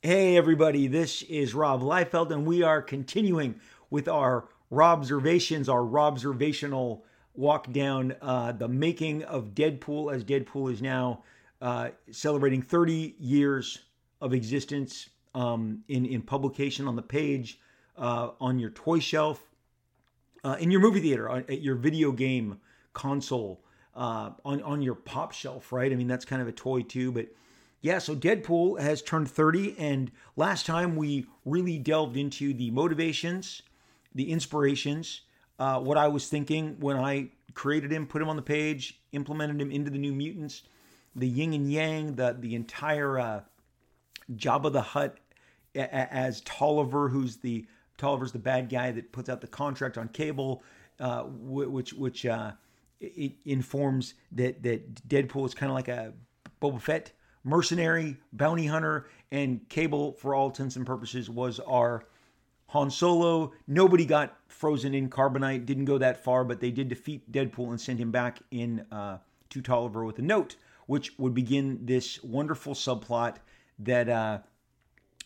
Hey, everybody, this is Rob Liefeld, and we are continuing with our Rob observations, our Rob observational walk down uh, the making of Deadpool, as Deadpool is now uh, celebrating 30 years of existence um, in, in publication on the page, uh, on your toy shelf, uh, in your movie theater, at your video game console, uh, on, on your pop shelf, right? I mean, that's kind of a toy too, but yeah, so Deadpool has turned 30, and last time we really delved into the motivations, the inspirations, uh, what I was thinking when I created him, put him on the page, implemented him into the New Mutants, the yin and yang, the the entire uh, Jabba the Hutt as Tolliver, who's the Tolliver's the bad guy that puts out the contract on Cable, uh, which which uh, informs that that Deadpool is kind of like a Boba Fett mercenary, bounty hunter, and Cable, for all intents and purposes, was our Han Solo. Nobody got frozen in carbonite, didn't go that far, but they did defeat Deadpool and send him back in uh, to Tolliver with a note, which would begin this wonderful subplot that uh,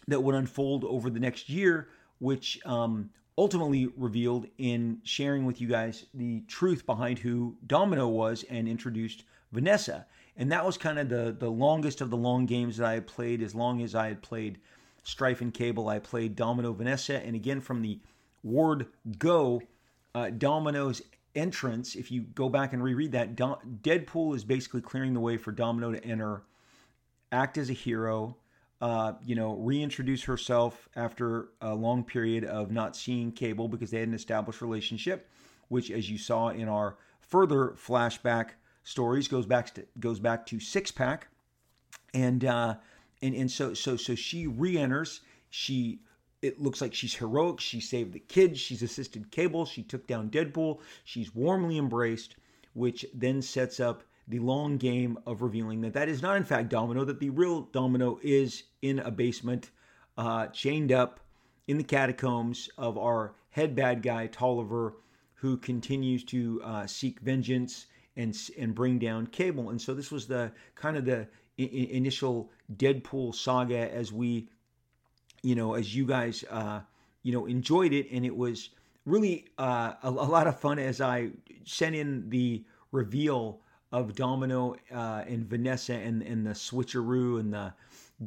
that would unfold over the next year, which um, ultimately revealed in sharing with you guys the truth behind who Domino was and introduced Vanessa and that was kind of the the longest of the long games that I had played. As long as I had played Strife and Cable, I played Domino Vanessa, and again from the word go, uh, Domino's entrance. If you go back and reread that, Deadpool is basically clearing the way for Domino to enter, act as a hero. Uh, you know, reintroduce herself after a long period of not seeing Cable because they had an established relationship, which, as you saw in our further flashback stories goes back to goes back to six pack, and uh, and and so so so she re-enters. She it looks like she's heroic. She saved the kids. She's assisted Cable. She took down Deadpool. She's warmly embraced, which then sets up the long game of revealing that that is not in fact Domino. That the real Domino is in a basement, uh, chained up in the catacombs of our head bad guy Tolliver, who continues to uh, seek vengeance and and bring down Cable. And so this was the kind of the I- initial Deadpool saga as we, you know, as you guys, uh, you know, enjoyed it, and it was really uh, a, a, lot of fun as I sent in the reveal of Domino uh, and Vanessa and and the switcheroo and the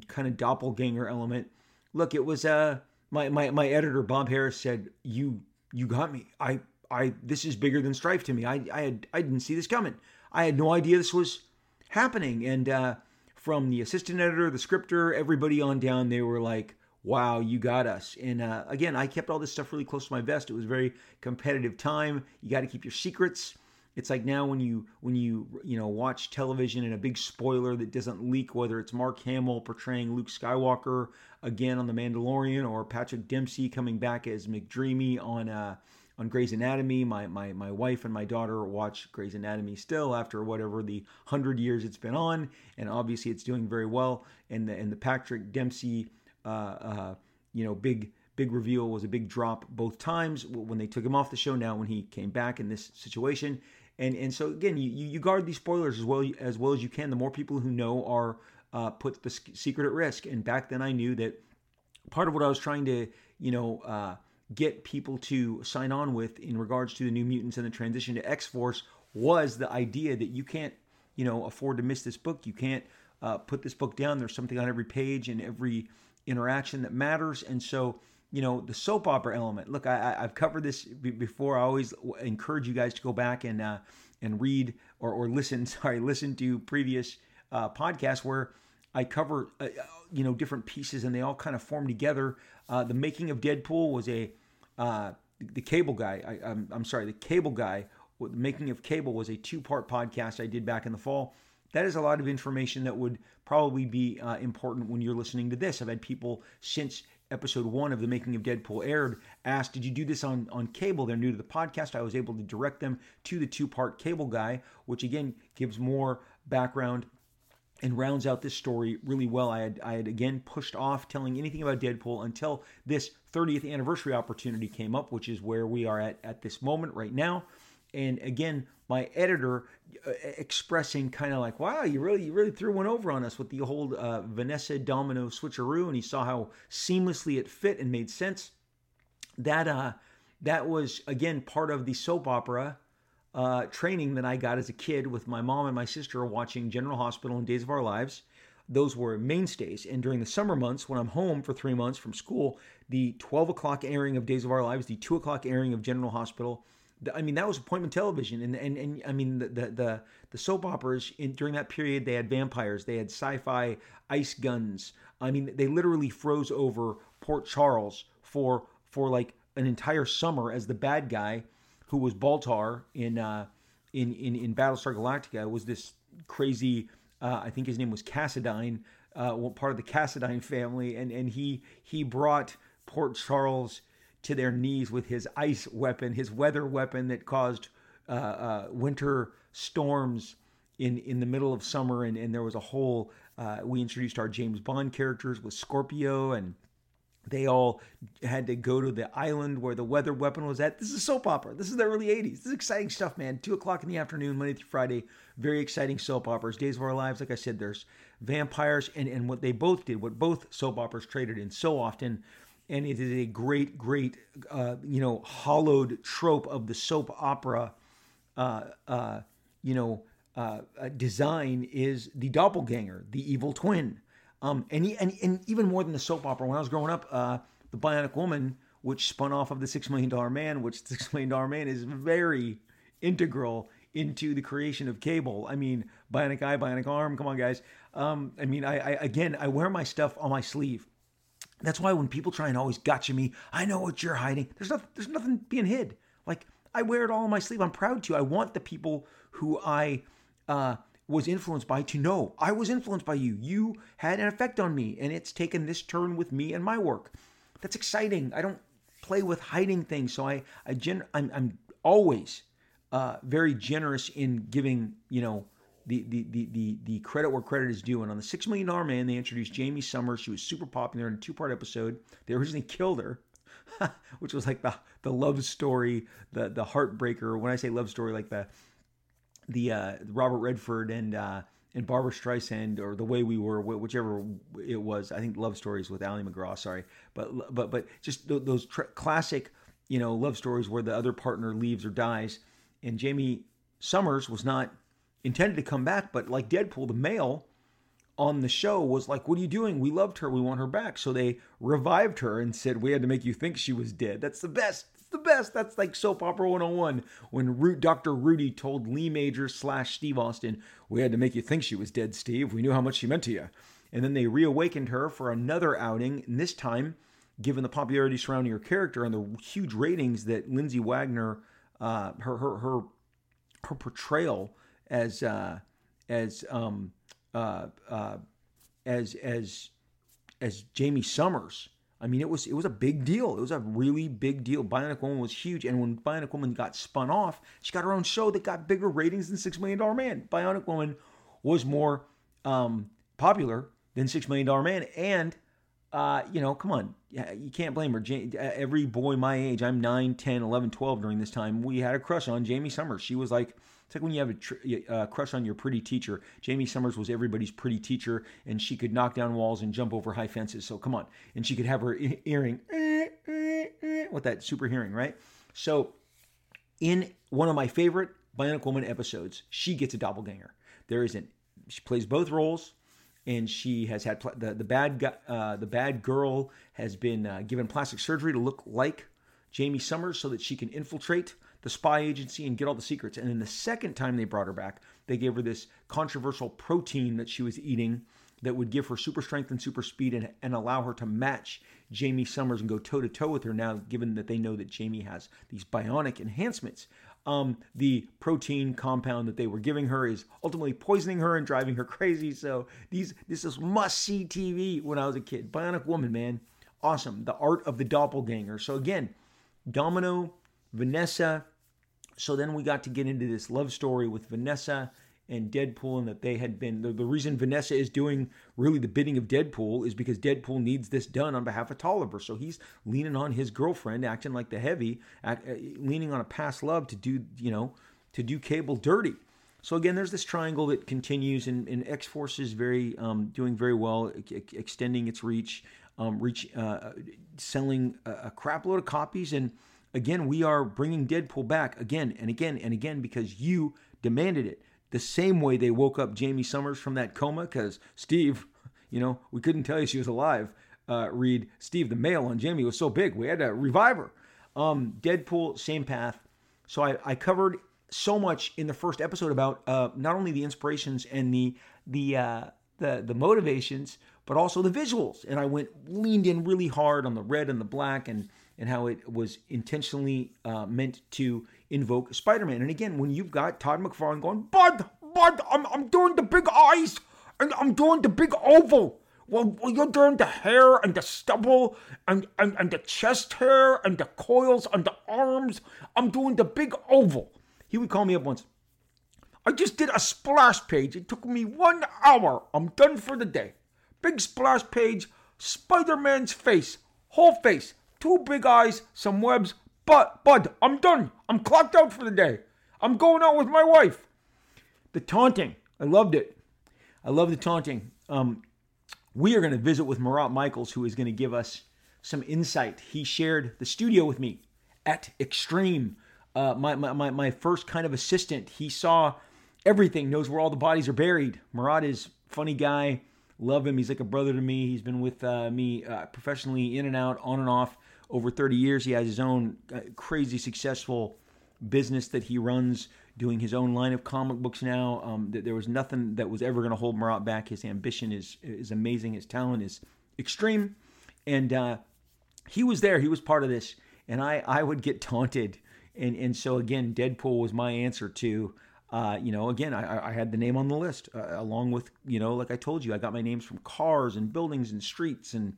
kind of doppelganger element. Look, it was uh my my my editor Bob Harris said you you got me. I I this is bigger than Strife to me. I I had I didn't see this coming. I had no idea this was happening. And uh, from the assistant editor, the scripter, everybody on down, they were like, "Wow, you got us." And uh, again, I kept all this stuff really close to my vest. It was very competitive time. You got to keep your secrets. It's like now when you when you you know watch television and a big spoiler that doesn't leak, whether it's Mark Hamill portraying Luke Skywalker again on The Mandalorian or Patrick Dempsey coming back as McDreamy on uh, on Grey's Anatomy. My, my, my wife and my daughter watch Grey's Anatomy still after whatever the hundred years it's been on, and obviously it's doing very well. And the and the Patrick Dempsey, uh, uh, you know, big big reveal was a big drop both times when they took him off the show. Now when he came back in this situation, and and so again, you you guard these spoilers as well as well as you can. The more people who know are uh, put the secret at risk. And back then, I knew that part of what I was trying to you know uh, get people to sign on with in regards to the New Mutants and the transition to X Force was the idea that you can't, you know, afford to miss this book. You can't uh, put this book down. There's something on every page and every interaction that matters. And so, you know, the soap opera element. Look, I, have covered this before. I always encourage you guys to go back and uh, and read or, or listen. Sorry, listen to previous uh, podcasts where I cover uh, you know different pieces and they all kind of form together. Uh, the making of Deadpool was a uh, the Cable Guy. I, am I'm, I'm sorry, the Cable Guy. The making of Cable was a two part podcast I did back in the fall. That is a lot of information that would probably be uh, important when you're listening to this. I've had people since episode one of the making of Deadpool aired asked, "Did you do this on on cable?" They're new to the podcast. I was able to direct them to the two part Cable Guy, which again gives more background and rounds out this story really well. I had I had again pushed off telling anything about Deadpool until this 30th anniversary opportunity came up, which is where we are at at this moment right now. And again, my editor uh, expressing kind of like, "Wow, you really you really threw one over on us with the whole uh, Vanessa Domino switcheroo," and he saw how seamlessly it fit and made sense. That uh, that was again part of the soap opera uh, training that I got as a kid with my mom and my sister watching General Hospital and Days of Our Lives. Those were mainstays. And during the summer months, when I'm home for three months from school, the 12 o'clock airing of Days of Our Lives, the 2 o'clock airing of General Hospital, I mean, that was appointment television, and and, and I mean the the the, soap operas in during that period they had vampires, they had sci-fi ice guns. I mean, they literally froze over Port Charles for for like an entire summer as the bad guy, who was Baltar in uh, in in in Battlestar Galactica, was this crazy. Uh, I think his name was Cassadine, uh, part of the Cassadine family, and and he he brought Port Charles to their knees with his ice weapon, his weather weapon that caused uh, uh, winter storms in in the middle of summer, and, and there was a whole. Uh, we introduced our James Bond characters with Scorpio, and they all had to go to the island where the weather weapon was at. This is soap opera. This is the early '80s. This is exciting stuff, man. Two o'clock in the afternoon, Monday through Friday. Very exciting soap operas. Days of Our Lives, like I said, there's vampires, and and what they both did, what both soap operas traded in so often and it is a great, great, uh, you know, hollowed trope of the soap opera, uh, uh, you know, uh, uh, design is the doppelganger, the evil twin. Um, and, and, and even more than the soap opera, when I was growing up, uh, the Bionic Woman, which spun off of the Six Million Dollar Man, which the Six Million Dollar Man is very integral into the creation of cable. I mean, bionic eye, bionic arm. Come on, guys. Um, I mean, I, I again, I wear my stuff on my sleeve. That's why when people try and always gotcha me, I know what you're hiding. There's nothing. There's nothing being hid. Like I wear it all on my sleeve. I'm proud to. I want the people who I uh, was influenced by to know I was influenced by you. You had an effect on me, and it's taken this turn with me and my work. That's exciting. I don't play with hiding things, so I I gen- I'm, I'm always uh, very generous in giving you know the, the, the, the, the credit where credit is due. And on the Six Million Dollar Man, they introduced Jaime Sommers. She was super popular in a two part episode. They originally killed her, which was like the, the love story, the, the heartbreaker. When I say love story, like the, the uh, Robert Redford and, uh, and Barbra Streisand, or the way we were, whichever it was. I think love stories with Ali MacGraw. Sorry, but but but just those tr- classic, you know, love stories where the other partner leaves or dies. And Jaime Sommers was not intended to come back, but like Deadpool, the male on the show was like, What are you doing? We loved her. We want her back. So they revived her and said, We had to make you think she was dead. That's the best. The best. That's like soap opera 101. When Root, Dr. Rudy told Lee Major slash Steve Austin, We had to make you think she was dead, Steve. We knew how much she meant to you. And then they reawakened her for another outing. And this time, given the popularity surrounding her character and the huge ratings that Lindsay Wagner, uh, her, her, her, her portrayal, as uh, as um, uh, uh, as as as Jaime Sommers. I mean, it was it was a big deal. It was a really big deal. Bionic Woman was huge, and when Bionic Woman got spun off, she got her own show that got bigger ratings than Six Million Dollar Man. Bionic Woman was more um, popular than Six Million Dollar Man, and uh, you know, come on, you can't blame her. Every boy my age, I'm 9, 10, 11, 12 during this time, we had a crush on Jaime Sommers. She was like like when you have a tr- uh, crush on your pretty teacher. Jaime Sommers was everybody's pretty teacher, and she could knock down walls and jump over high fences. So come on, and she could have her earring with that super hearing, right? So, in one of my favorite Bionic Woman episodes, she gets a doppelganger. There isn't. She plays both roles, and she has had pl- the the bad guy, uh, the bad girl has been uh, given plastic surgery to look like Jaime Sommers so that she can infiltrate the spy agency and get all the secrets. And then the second time they brought her back, they gave her this controversial protein that she was eating that would give her super strength and super speed and, and allow her to match Jaime Sommers and go toe to toe with her now, given that they know that Jamie has these bionic enhancements. Um, the protein compound that they were giving her is ultimately poisoning her and driving her crazy. So these this is must see TV when I was a kid. Bionic Woman, man, awesome. The art of the doppelganger. So again, Domino, Vanessa, so then we got to get into this love story with Vanessa and Deadpool, and that they had been the, the, reason Vanessa is doing really the bidding of Deadpool is because Deadpool needs this done on behalf of Tolliver. So he's leaning on his girlfriend, acting like the heavy, act, uh, leaning on a past love to do, you know, to do cable dirty. So again, there's this triangle that continues, and, and X Force is very um, doing very well, extending its reach, um, reach, uh, selling a, a crap load of copies, and again, we are bringing Deadpool back again and again and again because you demanded it. The same way they woke up Jaime Sommers from that coma, because Steve, you know, we couldn't tell you she was alive. Uh, read Steve, the mail on Jamie was so big, we had to revive her. Um, Deadpool, same path. So I, I covered so much in the first episode about uh, not only the inspirations and the the uh, the the motivations, but also the visuals. And I went leaned in really hard on the red and the black and and how it was intentionally uh, meant to invoke Spider-Man. And again, when you've got Todd McFarlane going, Bud, Bud, I'm I'm doing the big eyes and I'm doing the big oval. Well, well, you're doing the hair and the stubble and, and, and the chest hair and the coils on the arms. I'm doing the big oval. He would call me up once. I just did a splash page. It took me one hour. I'm done for the day. Big splash page, Spider Man's face, whole face, two big eyes, some webs. But, Bud, I'm done. I'm clocked out for the day. I'm going out with my wife. The taunting. I loved it. I love the taunting. Um, we are going to visit with Marat Mychaels, who is going to give us some insight. He shared the studio with me at Extreme uh, my, my, my first kind of assistant. He saw everything, knows where all the bodies are buried. Marat is funny guy. Love him. He's like a brother to me. He's been with uh, me uh, professionally, in and out, on and off, over 30 years. He has his own uh, crazy successful business that he runs, doing his own line of comic books now. Um, there was nothing that was ever going to hold Marat back. His ambition is is amazing. His talent is extreme, and uh, he was there. He was part of this, and I I would get taunted and and so again, Deadpool was my answer to. Uh, you know, again, I, I had the name on the list uh, along with, you know, like I told you, I got my names from cars and buildings and streets and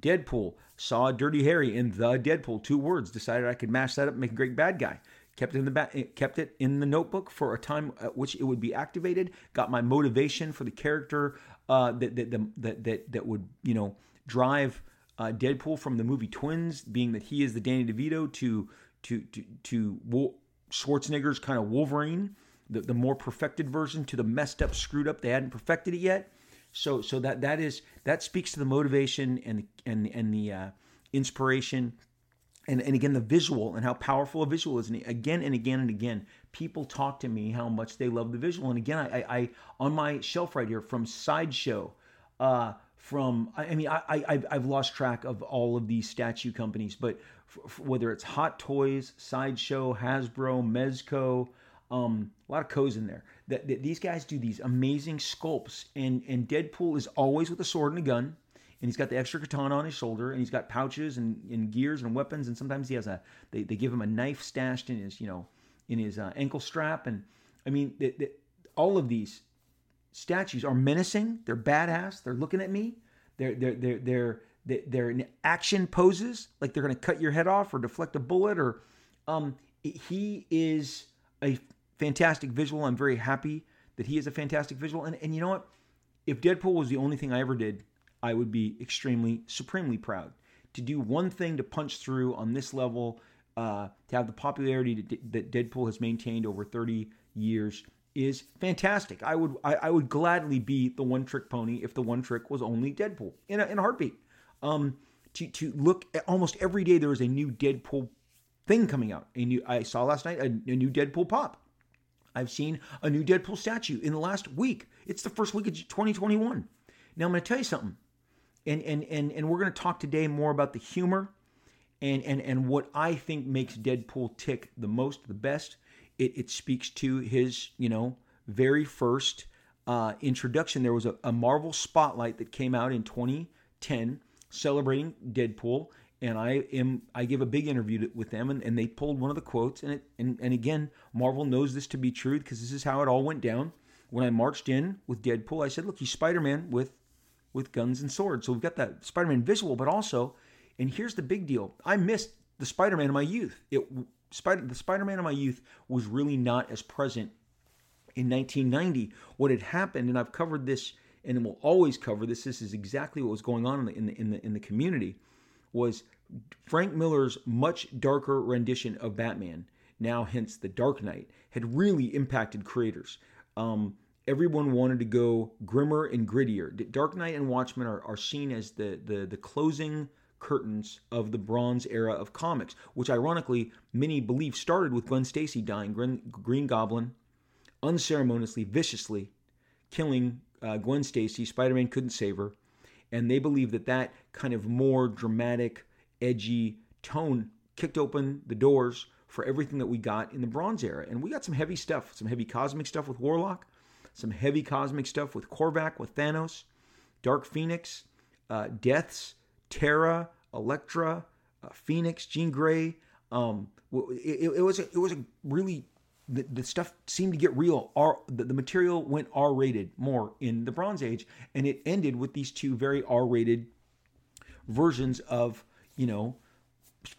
Deadpool. Saw Dirty Harry in the Deadpool, two words. Decided I could mash that up, make a great bad guy. Kept it in the ba- eh, kept it in the notebook for a time at which it would be activated. Got my motivation for the character uh, that, that, that that that would you know drive uh, Deadpool from the movie Twins, being that he is the Danny DeVito to to to to Schwarzenegger's kind of Wolverine, the, the more perfected version to the messed up, screwed up. They hadn't perfected it yet. So so that that is that speaks to the motivation and and and the uh, inspiration. And, and again, the visual and how powerful a visual is. And again and again and again, people talk to me how much they love the visual. And again, I, I on my shelf right here from Sideshow, uh, from I, mean I, I I've lost track of all of these statue companies, but f- whether it's Hot Toys, Sideshow, Hasbro, Mezco, um, a lot of co's in there. That, that, these guys do these amazing sculpts, and and Deadpool is always with a sword and a gun, and he's got the extra katana on his shoulder, and he's got pouches and, and gears and weapons, and sometimes he has a they, they give him a knife stashed in his you know in his uh, ankle strap, and I mean the, the, all of these statues are menacing. They're badass. They're looking at me. They're they're they're they're they're in action poses, like they're going to cut your head off or deflect a bullet. Or um, he is a fantastic visual. I'm very happy that he is a fantastic visual. And and you know what? If Deadpool was the only thing I ever did, I would be extremely supremely proud to do one thing to punch through on this level. Uh, to have the popularity that Deadpool has maintained over 30 years is fantastic. I would I, I, would gladly be the one trick pony if the one trick was only Deadpool in a, in a heartbeat. Um, to to look at almost every day there is a new Deadpool thing coming out. A new I saw last night a, a new Deadpool pop. I've seen a new Deadpool statue in the last week. It's the first week of 2021. Now I'm going to tell you something, and and and and we're going to talk today more about the humor, and and and what I think makes Deadpool tick the most, the best it, it speaks to his, you know, very first uh, introduction. There was a, a Marvel Spotlight that came out in 2010 celebrating Deadpool, and I am I give a big interview with them, and, and they pulled one of the quotes, and it and, and again Marvel knows this to be true because this is how it all went down. When I marched in with Deadpool, I said, "Look, he's Spider-Man with with guns and swords." So we've got that Spider-Man visual, but also, and here's the big deal: I missed the Spider-Man of my youth. It Spider, the Spider-Man of my youth was really not as present in 1990. What had happened, and I've covered this, and will always cover this. This is exactly what was going on in the in the in the, in the community. Was Frank Miller's much darker rendition of Batman now hence the Dark Knight, had really impacted creators. Um, everyone wanted to go grimmer and grittier. Dark Knight and Watchmen are, are seen as the, the, the closing curtains of the Bronze era of comics, which ironically many believe started with Gwen Stacy dying, Green, Green Goblin, unceremoniously, viciously killing uh, Gwen Stacy. Spider Man couldn't save her. And they believe that that kind of more dramatic, edgy tone kicked open the doors for everything that we got in the Bronze era. And we got some heavy stuff, some heavy cosmic stuff with Warlock, some heavy cosmic stuff with Korvac, with Thanos, Dark Phoenix, uh, Deaths, Terra, Elektra, uh, Phoenix, Jean Grey. Um, it, it, was a, it was a really the, the stuff seemed to get real. R, the, the material went R rated more in the Bronze Age, and it ended with these two very R rated versions of you know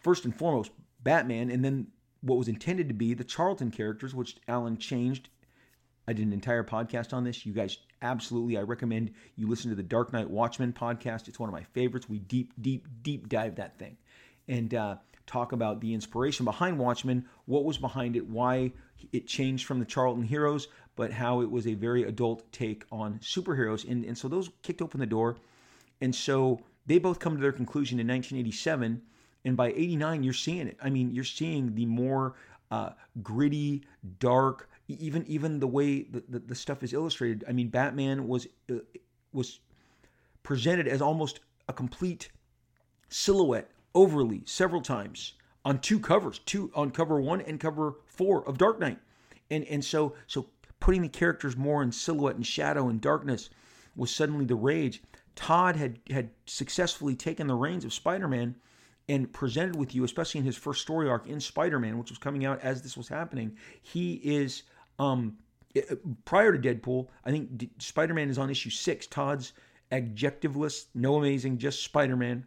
first and foremost Batman, and then what was intended to be the Charlton characters, which Alan changed. I did an entire podcast on this. You guys absolutely, I recommend you listen to the Dark Knight Watchmen podcast. It's one of my favorites. We deep, deep, deep dive that thing and uh, talk about the inspiration behind Watchmen, what was behind it, why it changed from the Charlton heroes, but how it was a very adult take on superheroes. And, and so those kicked open the door. And so they both come to their conclusion in 1987. And by 89, you're seeing it. I mean, you're seeing the more uh, gritty, dark, even even the way the, the, the, stuff is illustrated. I mean, Batman was uh, was presented as almost a complete silhouette overly several times on two covers, two on cover one and cover four of Dark Knight, and and so so putting the characters more in silhouette and shadow and darkness was suddenly the rage. Todd had had successfully taken the reins of Spider-Man and presented with you, especially in his first story arc in Spider-Man, which was coming out as this was happening. He is um, prior to Deadpool. I think Spider-Man is on issue six. Todd's adjectiveless, no amazing, just Spider-Man.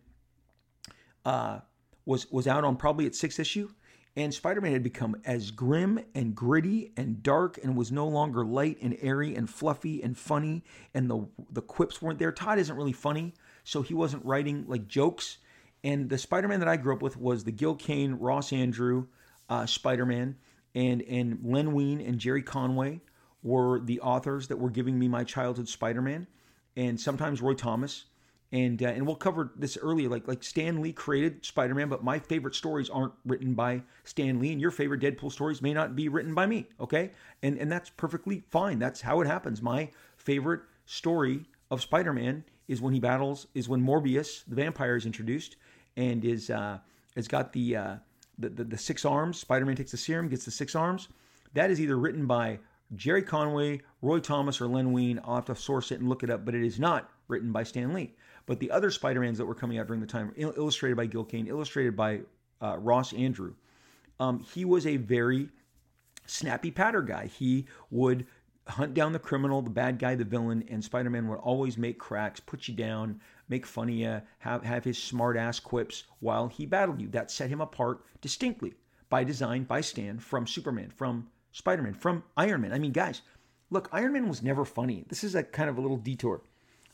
Uh, was was out on probably its sixth issue, and Spider-Man had become as grim and gritty and dark, and was no longer light and airy and fluffy and funny, and the the quips weren't there. Todd isn't really funny, so he wasn't writing like jokes. And the Spider-Man that I grew up with was the Gil Kane, Ross Andru uh, Spider-Man, and and Len Wein and Gerry Conway were the authors that were giving me my childhood Spider-Man, and sometimes Roy Thomas and uh, and we'll cover this earlier. Like like Stan Lee created Spider Man, but my favorite stories aren't written by Stan Lee, and your favorite Deadpool stories may not be written by me. Okay, and and that's perfectly fine. That's how it happens. My favorite story of Spider Man is when he battles is when Morbius the vampire is introduced and is uh, has got the, uh, the, the the six arms. Spider Man takes the serum, gets the six arms. That is either written by Gerry Conway, Roy Thomas, or Len Wein. I'll have to source it and look it up, but it is not written by Stan Lee. But the other Spider-Mans that were coming out during the time, illustrated by Gil Kane, illustrated by uh, Ross Andru, um, he was a very snappy patter guy. He would hunt down the criminal, the bad guy, the villain, and Spider-Man would always make cracks, put you down, make fun of you, have, have his smart ass quips while he battled you. That set him apart distinctly by design, by Stan, from Superman, from Spider-Man, from Iron Man. I mean, guys, look, Iron Man was never funny. This is a kind of a little detour.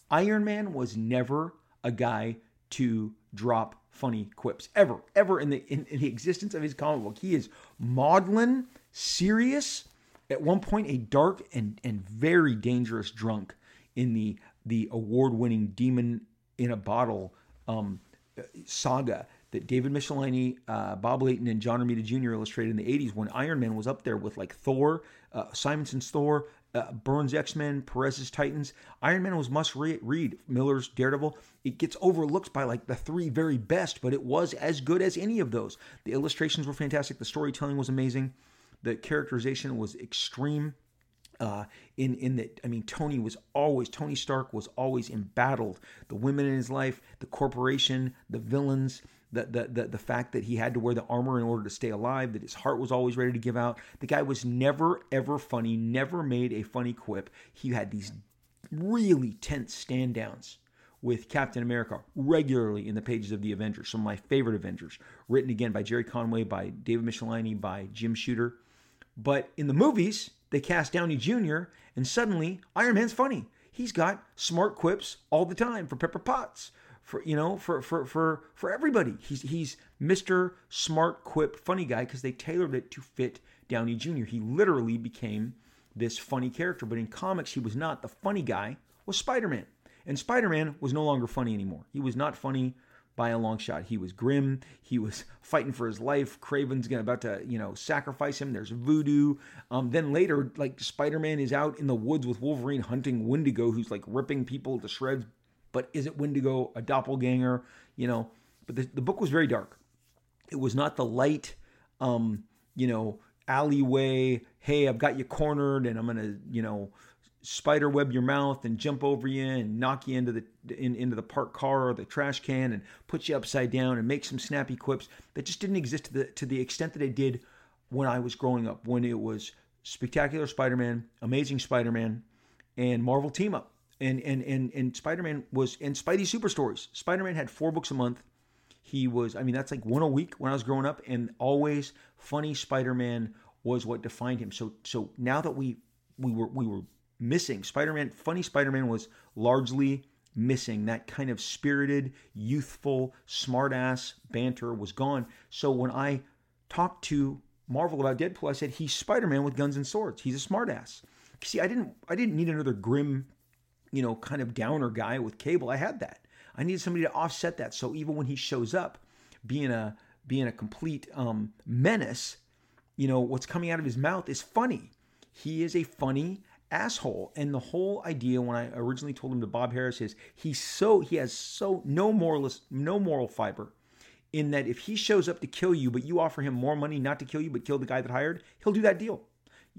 Iron Man was never a guy to drop funny quips ever, ever in the in, in, the existence of his comic book. He is maudlin, serious, at one point a dark and and very dangerous drunk in the the award-winning Demon in a Bottle um, saga that David Michelinie, uh, Bob Layton, and John Romita Jr. illustrated in the 80s when Iron Man was up there with like Thor, uh, Simonson's Thor, uh, Byrne's X Men, Perez's Titans. Iron Man was must re- read. Miller's Daredevil. It gets overlooked by like the three very best, but it was as good as any of those. The illustrations were fantastic. The storytelling was amazing. The characterization was extreme. Uh, in in that, I mean, Tony was always Tony Stark was always embattled. The women in his life, the corporation, the villains the, the, the, the fact that he had to wear the armor in order to stay alive, that his heart was always ready to give out. The guy was never, ever funny, never made a funny quip. He had these really tense stand downs with Captain America regularly in the pages of the Avengers, some of my favorite Avengers, written again by Gerry Conway, by David Michelinie, by Jim Shooter. But in the movies, they cast Downey Jr., and suddenly Iron Man's funny. He's got smart quips all the time for Pepper Potts, for you know for for for for everybody. He's he's Mr. Smart Quip Funny Guy because they tailored it to fit Downey Jr. He literally became this funny character, but in comics he was not. The funny guy was Spider-Man. And Spider-Man was no longer funny anymore. He was not funny by a long shot. He was grim. He was fighting for his life. Kraven's gonna about to, you know, sacrifice him. There's voodoo. Um, then later, like Spider-Man is out in the woods with Wolverine hunting Wendigo, who's like ripping people to shreds. But is it Wendigo a doppelganger? You know. But the, the book was very dark. It was not the light, um, you know, alleyway. Hey, I've got you cornered, and I'm gonna, you know, spider web your mouth and jump over you and knock you into the in, into the parked car or the trash can and put you upside down and make some snappy quips that just didn't exist to the to the extent that it did when I was growing up when it was spectacular Spider-Man, Amazing Spider-Man, and Marvel Team Up. And and and and Spider-Man was and Spidey Super Stories. Spider-Man had four books a month. He was I mean that's like one a week when I was growing up and always funny Spider-Man was what defined him. So so now that we we were we were missing. Spider Man, funny Spider Man was largely missing. That kind of spirited, youthful, smartass banter was gone. So when I talked to Marvel about Deadpool, I said he's Spider Man with guns and swords. He's a smartass. See, I didn't I didn't need another grim, you know, kind of downer guy with cable. I had that. I needed somebody to offset that. So even when he shows up, being a being a complete um, menace, you know, what's coming out of his mouth is funny. He is a funny asshole. And the whole idea when I originally told him to Bob Harris is he's so he has so no moralist no moral fiber in that if he shows up to kill you, but you offer him more money not to kill you, but kill the guy that hired, he'll do that deal.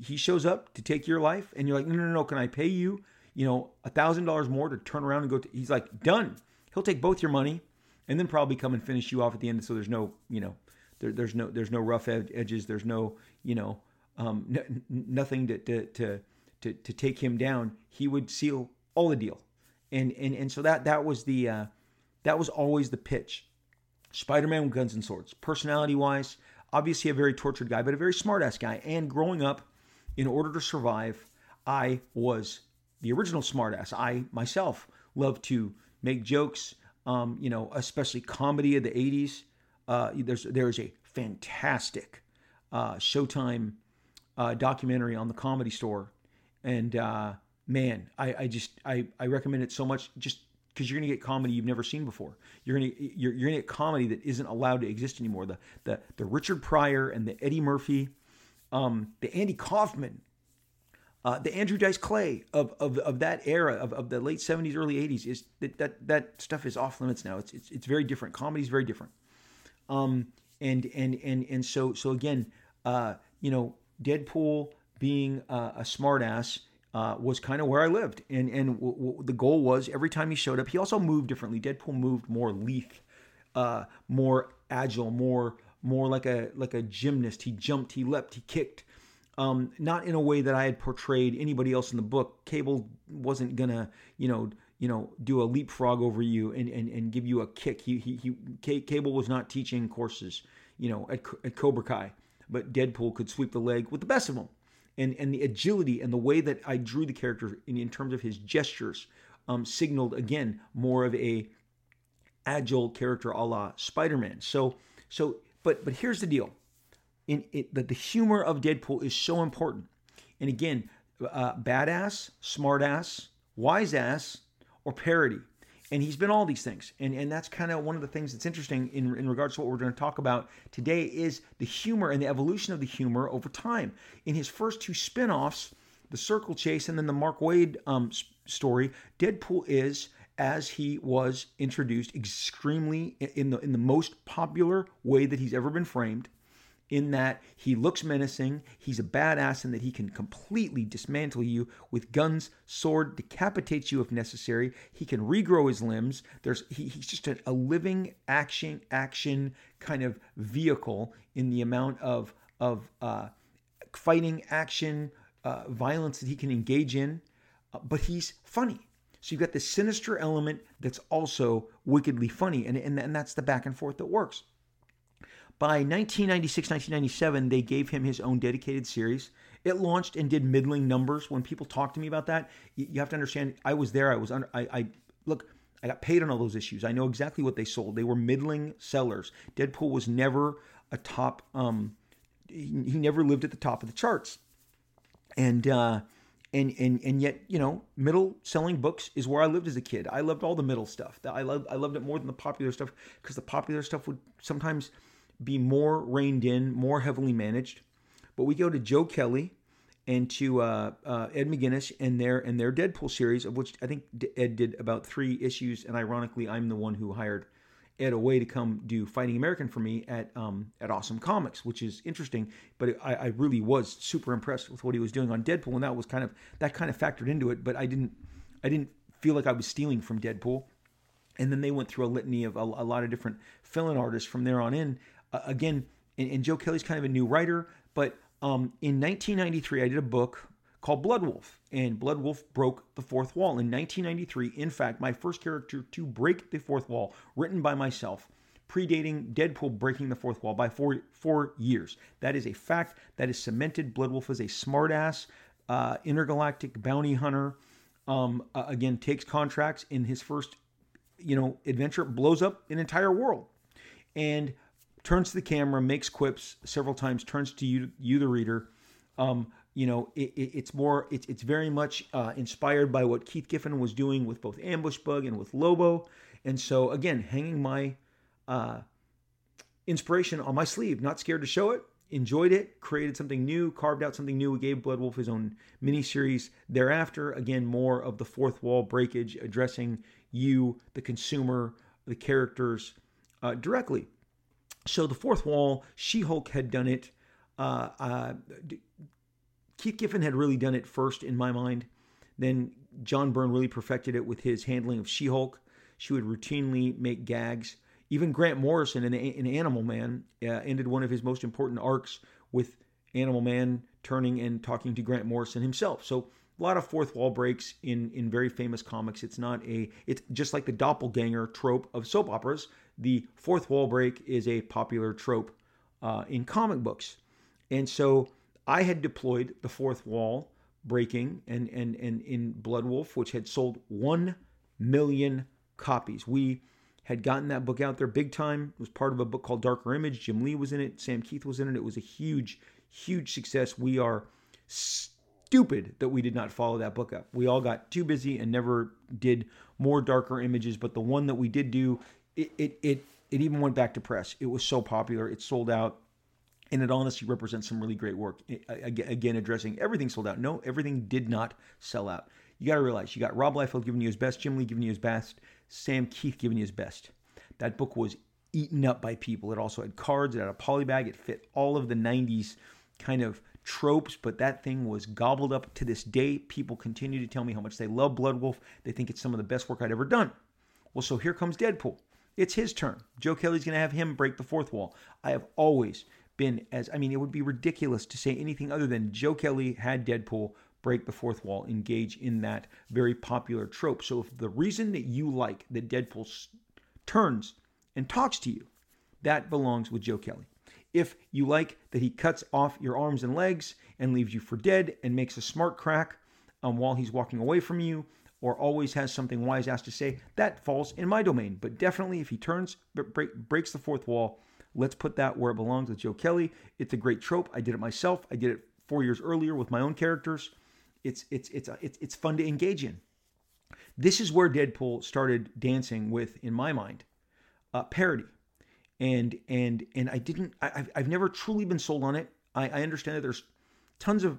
He shows up to take your life, and you're like, no, no, no, can I pay you, you know, a thousand dollars more to turn around and go? To, he's like, done. He'll take both your money, and then probably come and finish you off at the end. So there's no, you know, there, there's no, there's no rough ed- edges. There's no, you know, um, n- nothing to, to, to to, to take him down, he would seal all the deal. And and and so that that was the uh, that was always the pitch. Spider-Man with guns and swords. Personality wise, obviously a very tortured guy, but a very smart-ass guy. And growing up, in order to survive, I was the original smartass. I myself love to make jokes, um, you know, especially comedy of the 80s. Uh, there's there's a fantastic uh, Showtime uh, documentary on the Comedy Store and uh, man, I, I just I, I recommend it so much just because you're gonna get comedy you've never seen before. You're gonna you're, you're gonna get comedy that isn't allowed to exist anymore. The the the Richard Pryor and the Eddie Murphy, um, the Andy Kaufman, uh, the Andrew Dice Clay of, of, of that era of, of the late 70s, early 80s is that, that that stuff is off limits now. It's it's, it's very different. Comedy is very different. Um, and and and and so so again, uh, you know, Deadpool being uh, a smartass uh, was kind of where I lived, and and w- w- the goal was every time he showed up, he also moved differently. Deadpool moved more lithe, uh, more agile, more more like a like a gymnast. He jumped, he leapt, he kicked. Um, not in a way that I had portrayed anybody else in the book. Cable wasn't gonna, you know, you know, do a leapfrog over you and, and, and give you a kick. He, he, he Cable was not teaching courses, you know, at, at Cobra Kai, but Deadpool could sweep the leg with the best of them and and the agility and the way that I drew the character in, in terms of his gestures um, signaled again more of a agile character a la Spider-Man. So so but but here's the deal. In it the, the humor of Deadpool is so important. And again, uh, badass, smartass, wise ass, or parody. And he's been all these things. And and that's kind of one of the things that's interesting in in regards to what we're going to talk about today is the humor and the evolution of the humor over time. In his first two spin-offs the circle chase and then the mark waid um, story deadpool is as he was introduced extremely in the in the most popular way that he's ever been framed in that he looks menacing, he's a badass, and that he can completely dismantle you with guns, sword, decapitates you if necessary. He can regrow his limbs. There's he, he's just a, a living action action kind of vehicle in the amount of of uh, fighting action, uh, violence that he can engage in. Uh, but he's funny. So you've got this sinister element that's also wickedly funny, and, and, and that's the back and forth that works. By 1996, 1997, they gave him his own dedicated series. It launched and did middling numbers. When people talk to me about that, you have to understand. I was there. I was under. I, I look. I got paid on all those issues. I know exactly what they sold. They were middling sellers. Deadpool was never a top. Um, he, he never lived at the top of the charts, and uh, and and and yet you know middle selling books is where I lived as a kid. I loved all the middle stuff. I loved I loved it more than the popular stuff because the popular stuff would sometimes be more reined in, more heavily managed. But we go to Joe Kelly and to uh, uh, Ed McGuinness and their and their Deadpool series, of which I think Ed did about three issues, and ironically, I'm the one who hired Ed Away to come do Fighting American for me at um, at Awesome Comics, which is interesting. But I, I really was super impressed with what he was doing on Deadpool, and that was kind of that kind of factored into it. But I didn't I didn't feel like I was stealing from Deadpool. And then they went through a litany of a, a lot of different fill-in artists from there on in. Uh, again, and, and Joe Kelly's kind of a new writer, but um, in 1993, I did a book called Bloodwulf, and Bloodwulf broke the fourth wall. In 1993, in fact, my first character to break the fourth wall, written by myself, predating Deadpool breaking the fourth wall by four four years. That is a fact. That is cemented. Bloodwulf is a smartass, uh, intergalactic bounty hunter. Um, uh, again, takes contracts in his first, you know, adventure, blows up an entire world, and turns to the camera, makes quips several times, turns to you, you the reader. Um, you know, it, it, it's more, it's, it's very much uh, inspired by what Keith Giffen was doing with both Ambush Bug and with Lobo. And so, again, hanging my uh, inspiration on my sleeve, not scared to show it, enjoyed it, created something new, carved out something new. We gave Bloodwulf his own miniseries thereafter. Again, more of the fourth wall breakage, addressing you, the consumer, the characters uh, directly. So the fourth wall, She Hulk had done it. Uh, uh, Keith Giffen had really done it first in my mind. Then John Byrne really perfected it with his handling of She Hulk. She would routinely make gags. Even Grant Morrison in, in Animal Man uh, ended one of his most important arcs with Animal Man turning and talking to Grant Morrison himself. So a lot of fourth wall breaks in in very famous comics. It's not a it's just like the doppelganger trope of soap operas. The fourth wall break is a popular trope uh, in comic books, and so I had deployed the fourth wall breaking and and and in Bloodwulf, which had sold one million copies. We had gotten that book out there big time. It was part of a book called Darker Image. Jim Lee was in it. Sam Kieth was in it. It was a huge, huge success. We are stupid that we did not follow that book up. We all got too busy and never did more darker images. But the one that we did do, it it it, it even went back to press. It was so popular. It sold out and it honestly represents some really great work. Again, addressing everything sold out. No, everything did not sell out. You got to realize you got Rob Liefeld giving you his best, Jim Lee giving you his best, Sam Kieth giving you his best. That book was eaten up by people. It also had cards, it had a polybag, it fit all of the 90s kind of tropes, but that thing was gobbled up to this day. People continue to tell me how much they love Bloodwulf. They think it's some of the best work I'd ever done. Well, so here comes Deadpool. It's his turn. Joe Kelly's going to have him break the fourth wall. I have always been as I mean, it would be ridiculous to say anything other than Joe Kelly had Deadpool break the fourth wall, engage in that very popular trope. So if the reason that you like that Deadpool turns and talks to you, that belongs with Joe Kelly. If you like that he cuts off your arms and legs and leaves you for dead and makes a smart crack um, while he's walking away from you, or always has something wise ass to say, that falls in my domain. But definitely, if he turns, break, breaks the fourth wall, Let's put that where it belongs with Joe Kelly. It's a great trope. I did it myself. I did it four years earlier with my own characters. It's it's it's it's it's fun to engage in. This is where Deadpool started dancing with, in my mind, uh, parody, and and and I didn't. I, have I've never truly been sold on it. I, I understand that there's tons of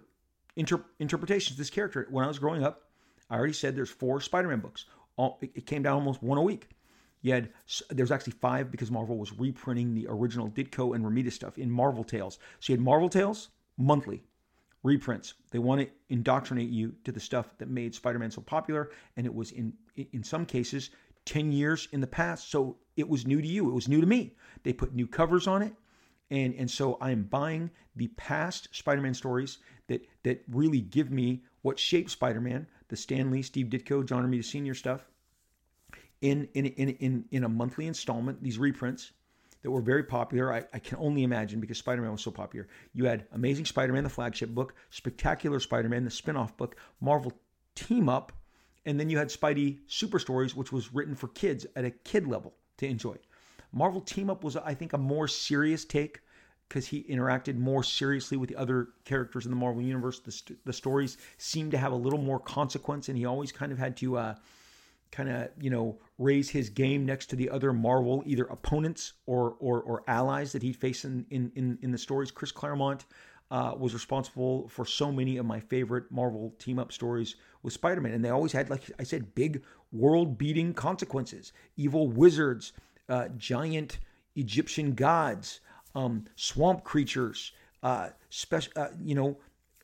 inter- interpretations. This character, when I was growing up, I already said there's four Spider-Man books. All, it came down almost one a week. You had there's actually five because Marvel was reprinting the original Ditko and Romita stuff in Marvel Tales. So you had Marvel Tales monthly reprints. They want to indoctrinate you to the stuff that made Spider-Man so popular, and it was in in some cases 10 years in the past. So it was new to you. It was new to me. They put new covers on it. And, and so I'm buying the past Spider-Man stories that that really give me what shaped Spider-Man, the Stan Lee, Steve Ditko, John Romita Sr. stuff, in in in in, in a monthly installment. These reprints that were very popular. I, I can only imagine because Spider-Man was so popular. You had Amazing Spider-Man, the flagship book, Spectacular Spider-Man, the spin-off book, Marvel Team Up, And then you had Spidey Super Stories, which was written for kids at a kid level to enjoy. Marvel Team Up was, I think, a more serious take because he interacted more seriously with the other characters in the Marvel Universe. The, st- the stories seemed to have a little more consequence, and he always kind of had to uh, kind of, you know, raise his game next to the other Marvel, either opponents or or, or allies that he faced in, in, in, in the stories. Chris Claremont uh, was responsible for so many of my favorite Marvel team up stories with Spider Man. And they always had, like I said, big world beating consequences evil wizards, uh, giant Egyptian gods, um, swamp creatures, uh, special, uh, you know,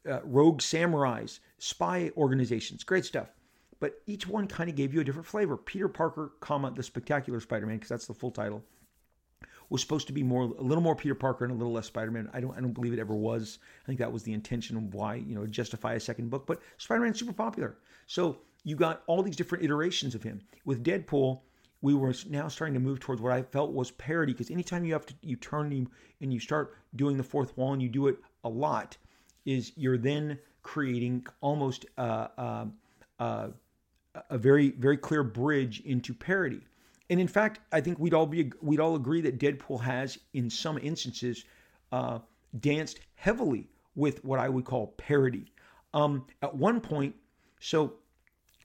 uh, rogue samurais, spy organizations. Great stuff. But each one kind of gave you a different flavor. Peter Parker, comma, the Spectacular Spider Man, because that's the full title was supposed to be more a little more Peter Parker and a little less Spider-Man. I don't I don't believe it ever was. I think that was the intention of why, you know, justify a second book. But Spider-Man's super popular. So you got all these different iterations of him. With Deadpool, we were now starting to move towards what I felt was parody because anytime you have to you turn and you start doing the fourth wall and you do it a lot, is you're then creating almost uh, uh, uh, a very very clear bridge into parody. And in fact, I think we'd all be we'd all agree that Deadpool has, in some instances, uh, danced heavily with what I would call parody. Um, at one point, so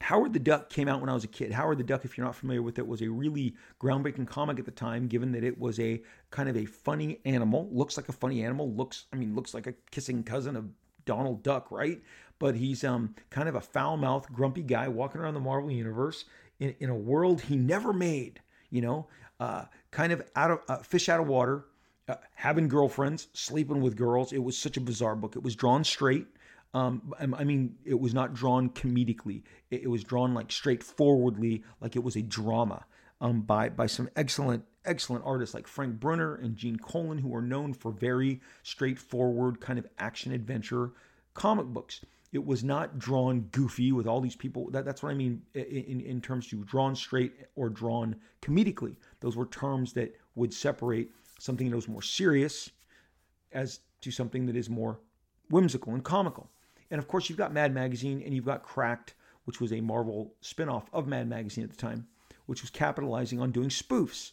Howard the Duck came out when I was a kid. Howard the Duck, if you're not familiar with it, was a really groundbreaking comic at the time, given that it was a kind of a funny animal. Looks like a funny animal. Looks, I mean, looks like a kissing cousin of Donald Duck, right? But he's um, kind of a foul mouthed, grumpy guy walking around the Marvel Universe in, in a world he never made, you know, uh, kind of out of uh, fish out of water, uh, having girlfriends, sleeping with girls. It was such a bizarre book. It was drawn straight. Um, I mean, it was not drawn comedically. It, was drawn like straightforwardly, like it was a drama um, by by some excellent excellent artists like Frank Brunner and Gene Colan, who are known for very straightforward kind of action adventure comic books it was not drawn goofy with all these people. That, that's what I mean in, in terms to drawn straight or drawn comedically. Those were terms that would separate something that was more serious as to something that is more whimsical and comical. And of course, you've got Mad Magazine and you've got Cracked, which was a Marvel spinoff of Mad Magazine at the time, which was capitalizing on doing spoofs.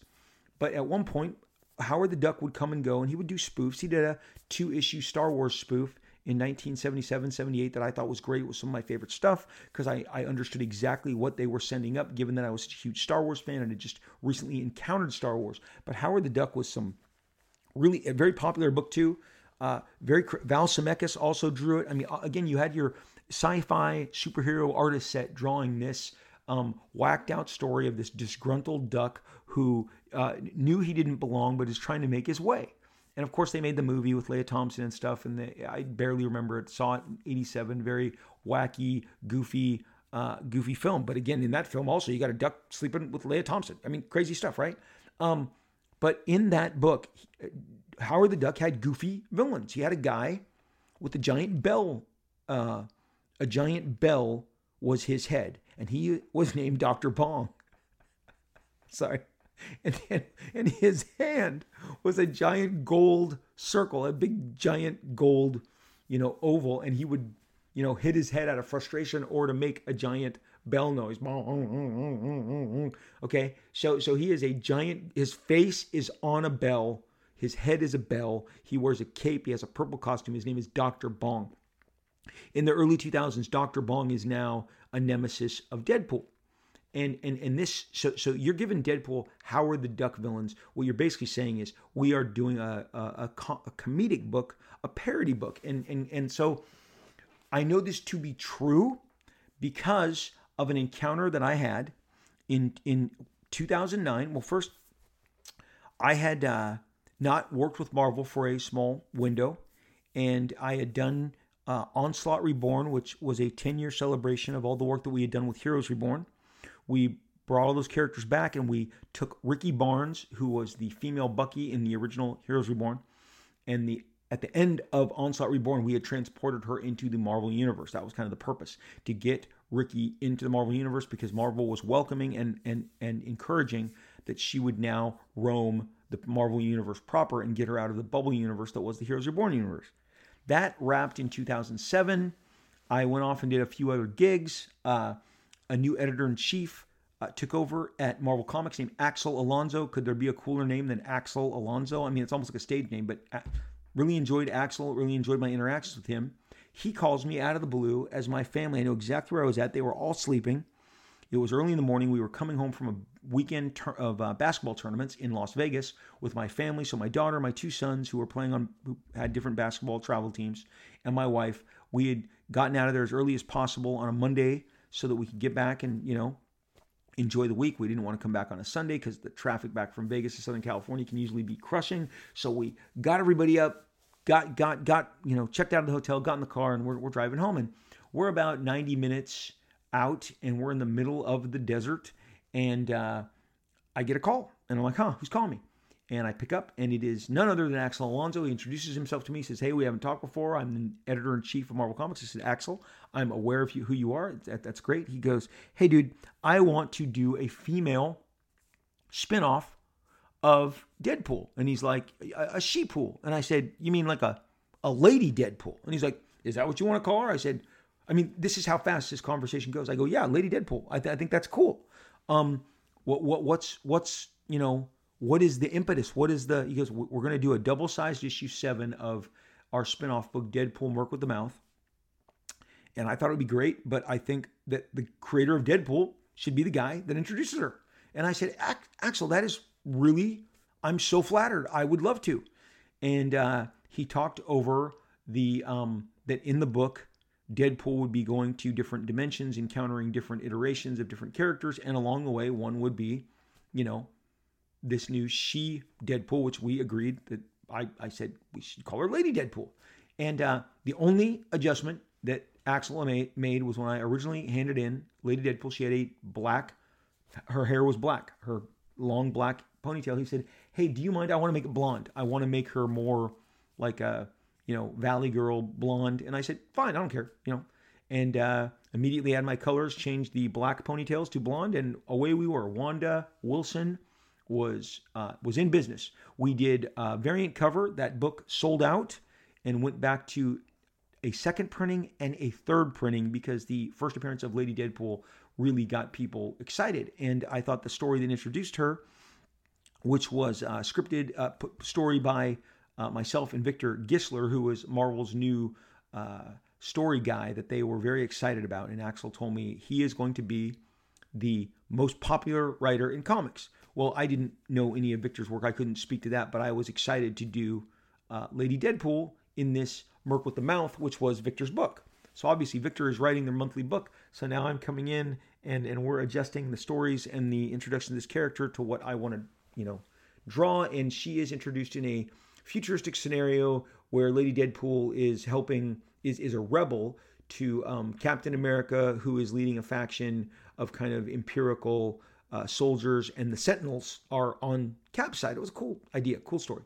But at one point, Howard the Duck would come and go and he would do spoofs. He did a two issue Star Wars spoof in 1977, 78 that I thought was great. It was some of my favorite stuff because I, I understood exactly what they were sending up, given that I was a huge Star Wars fan and had just recently encountered Star Wars. But Howard the Duck was some really a very popular book too. Uh, very Val Semeiks also drew it. I mean, again, you had your sci-fi superhero artist set drawing this um, whacked out story of this disgruntled duck who uh, knew he didn't belong but is trying to make his way. And of course, they made the movie with Lea Thompson and stuff. And they, I barely remember it. Saw it in '87. Very wacky, goofy, uh, goofy film. But again, in that film, also you got a duck sleeping with Lea Thompson. I mean, crazy stuff, right? Um, but in that book, Howard the Duck had goofy villains. He had a guy with a giant bell. Uh, a giant bell was his head, and he was named Doctor Bong. Sorry and, and his hand was a giant gold circle, a big giant gold, you know, oval, and he would, you know, hit his head out of frustration or to make a giant bell noise. Okay, so so he is a giant. His face is on a bell. His head is a bell. He wears a cape. He has a purple costume. His name is Doctor Bong. In the early 2000s, Doctor Bong is now a nemesis of Deadpool and and and this so so you're giving Deadpool Howard the Duck villains. What you're basically saying is we are doing a a, a, a comedic book, a parody book, and and and so I know this to be true because of an encounter that I had in in 2009. Well, first I had uh, not worked with Marvel for a small window, and I had done uh, Onslaught Reborn, which was a 10 year celebration of all the work that we had done with Heroes Reborn. We brought all those characters back and we took Rikki Barnes, who was the female Bucky in the original Heroes Reborn, and the at the end of Onslaught Reborn, we had transported her into the Marvel Universe. That was kind of the purpose to get Rikki into the Marvel Universe because Marvel was welcoming and and and encouraging that she would now roam the Marvel Universe proper and get her out of the bubble universe that was the Heroes Reborn universe. That wrapped in 2007. I went off and did a few other gigs. Uh, a new editor in chief uh, took over at Marvel Comics named Axel Alonso. Could there be a cooler name than Axel Alonso? I mean, it's almost like a stage name, but uh, really enjoyed Axel, really enjoyed my interactions with him. He calls me out of the blue as my family. I know exactly where I was at. They were all sleeping. It was early in the morning. We were coming home from a weekend of uh, basketball tournaments in Las Vegas with my family. So my daughter, my two sons, who were playing on, who had different basketball travel teams, and my wife. We had gotten out of there as early as possible on a Monday so that we could get back and you know enjoy the week. We didn't want to come back on a Sunday because the traffic back from Vegas to Southern California can usually be crushing. So we got everybody up, got got got you know checked out of the hotel, got in the car, and we're, we're driving home. And we're about 90 minutes out, and we're in the middle of the desert. And uh, I get a call, and I'm like, "Huh? Who's calling me?" And I pick up, and it is none other than Axel Alonso. He introduces himself to me. Says, Hey, we haven't talked before. I'm the editor in chief of Marvel Comics. I said, Axel, I'm aware of you, who you are. That, that's great. He goes, Hey, dude, I want to do a female spinoff of Deadpool. And he's like, A, a she-pool. And I said, You mean like a, a lady Deadpool? And he's like, Is that what you want to call her? I said, I mean, this is how fast this conversation goes. I go, Yeah, Lady Deadpool. I, th- I think that's cool. Um, what, what, what's, what's, you know, what is the impetus? What is the, he goes, we're going to do a double sized issue seven of our spinoff book, Deadpool Merc with the Mouth. And I thought it would be great, but I think that the creator of Deadpool should be the guy that introduces her. And I said, Axel, that is really, I'm so flattered. I would love to. And uh, he talked over the, um, that in the book, Deadpool would be going to different dimensions, encountering different iterations of different characters. And along the way, one would be, you know, this new she Deadpool, which we agreed that I, I said we should call her Lady Deadpool. And uh, the only adjustment that Axel made was when I originally handed in Lady Deadpool. She had a black, her hair was black, her long black ponytail. He said, "Hey, do you mind? I want to make it blonde. I want to make her more like a, you know, Valley Girl blonde." And I said, "Fine, I don't care." You know, and uh, immediately had my colors, changed the black ponytails to blonde, and away we were. Wanda Wilson was uh, was in business. We did variant cover. That book sold out and went back to a second printing and a third printing because the first appearance of Lady Deadpool really got people excited. And I thought the story that introduced her, which was a scripted uh, story by uh, myself and Victor Gischler, who was Marvel's new uh, story guy, that they were very excited about. And Axel told me he is going to be the most popular writer in comics. Well, I didn't know any of Victor's work. I couldn't speak to that, but I was excited to do uh, Lady Deadpool in this Merc with the Mouth, which was Victor's book. So obviously, Victor is writing their monthly book. So now I'm coming in and and we're adjusting the stories and the introduction of this character to what I want to, you know, draw. And she is introduced in a futuristic scenario where Lady Deadpool is helping is is a rebel to um, Captain America, who is leading a faction of kind of empirical uh, soldiers, and the Sentinels are on Cap's side. It was a cool idea, cool story.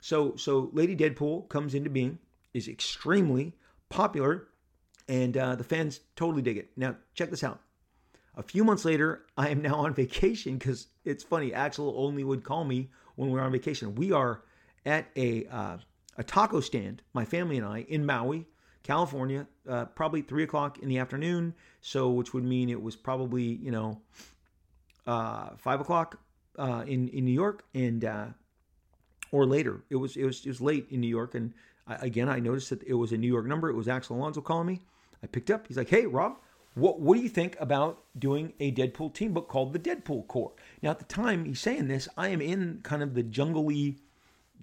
So, so Lady Deadpool comes into being, is extremely popular, and uh, the fans totally dig it. Now, check this out. A few months later, I am now on vacation because it's funny. Axel only would call me when we're on vacation. We are at a uh, a taco stand, my family and I, in Maui, California, uh, probably three o'clock in the afternoon. So, which would mean it was probably you know uh, five o'clock uh, in in New York, and uh, or later. It was it was it was late in New York, and I, again I noticed that it was a New York number. It was Axel Alonso calling me. I picked up. He's like, "Hey, Rob." What, what do you think about doing a Deadpool team book called the Deadpool Corps? Now, at the time he's saying this, I am in kind of the jungly,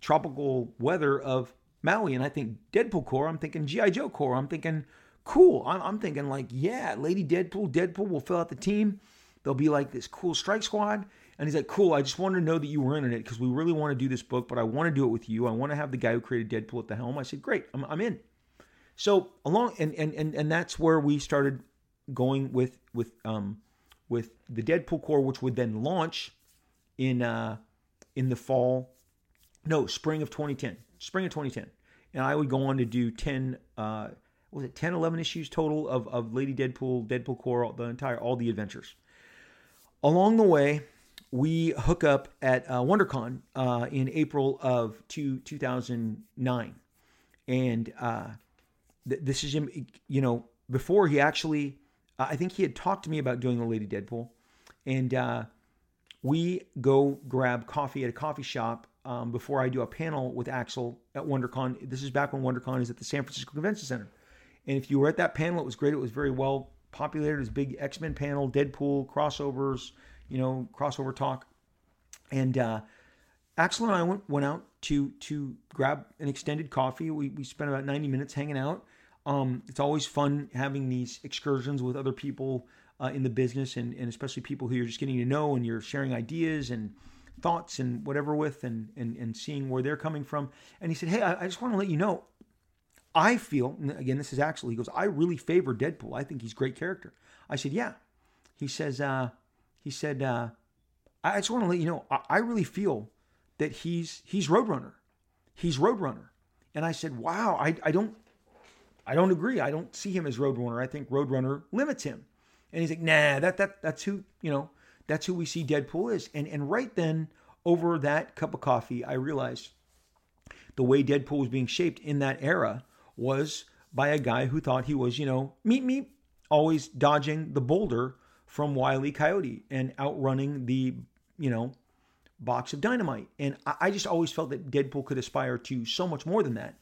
tropical weather of Maui, and I think Deadpool Corps. I'm thinking GI Joe Corps. I'm thinking cool. I'm, I'm thinking like, yeah, Lady Deadpool, Deadpool will fill out the team. They'll be like this cool strike squad. And he's like, cool, I just wanted to know that you were in it because we really want to do this book, but I want to do it with you. I want to have the guy who created Deadpool at the helm. I said, great, I'm, I'm in. So along and, and and and that's where we started going with with um with the Deadpool Corps, which would then launch in uh in the fall, no, spring of 2010, spring of 2010, and I would go on to do 10 uh was it 10 11 issues total of of Lady Deadpool, Deadpool Corps, the entire all the adventures. Along the way, we hook up at uh, WonderCon uh, in April of two, 2009. And uh, th- this is him, you know, before he actually, uh, I think he had talked to me about doing the Lady Deadpool, and uh, we go grab coffee at a coffee shop um, before I do a panel with Axel at WonderCon. This is back when WonderCon is at the San Francisco Convention Center. And if you were at that panel, it was great. It was very well populated. It was big X Men panel, Deadpool crossovers, you know, crossover talk. And uh, Axel and I went, went out to to grab an extended coffee. We, we spent about 90 minutes hanging out. Um, it's always fun having these excursions with other people uh, in the business and, and especially people who you're just getting to know and you're sharing ideas and thoughts and whatever with and, and, and seeing where they're coming from. And he said, Hey, I, I just want to let you know, I feel, again, this is Axel, he goes, I really favor Deadpool. I think he's great character. I said, Yeah. He says, uh, he said, uh, I just want to let you know, I, I really feel that he's he's Roadrunner. He's Roadrunner. And I said, Wow, I, I don't I don't agree. I don't see him as Roadrunner. I think Roadrunner limits him. And he's like, nah, that that that's who, you know, that's who we see Deadpool is. And and right then, over that cup of coffee, I realized the way Deadpool was being shaped in that era was by a guy who thought he was, you know, meet me, always dodging the boulder from Wiley. Coyote and outrunning the, you know, box of dynamite. And I, I just always felt that Deadpool could aspire to so much more than that.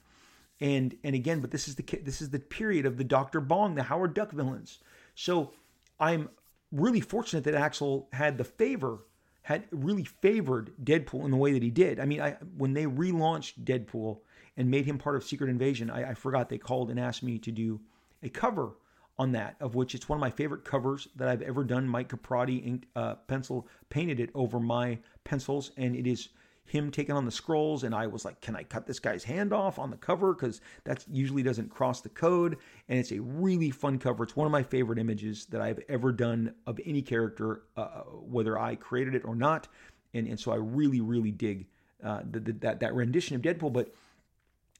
And and again, but this is the this is the period of the Doctor Bong, the Howard Duck villains. So I'm really fortunate that Axel had the favor, had really favored Deadpool in the way that he did. I mean, I when they relaunched Deadpool and made him part of Secret Invasion, I, I forgot they called and asked me to do a cover on that, of which it's one of my favorite covers that I've ever done. Mike Caprotti inked, uh, pencil painted it over my pencils, and it is him taking on the Skrulls. and i was like can i cut this guy's hand off on the cover because that usually doesn't cross the code and it's a really fun cover it's one of my favorite images that i've ever done of any character uh, whether i created it or not and, and so i really really dig uh, the, the, that, that rendition of deadpool but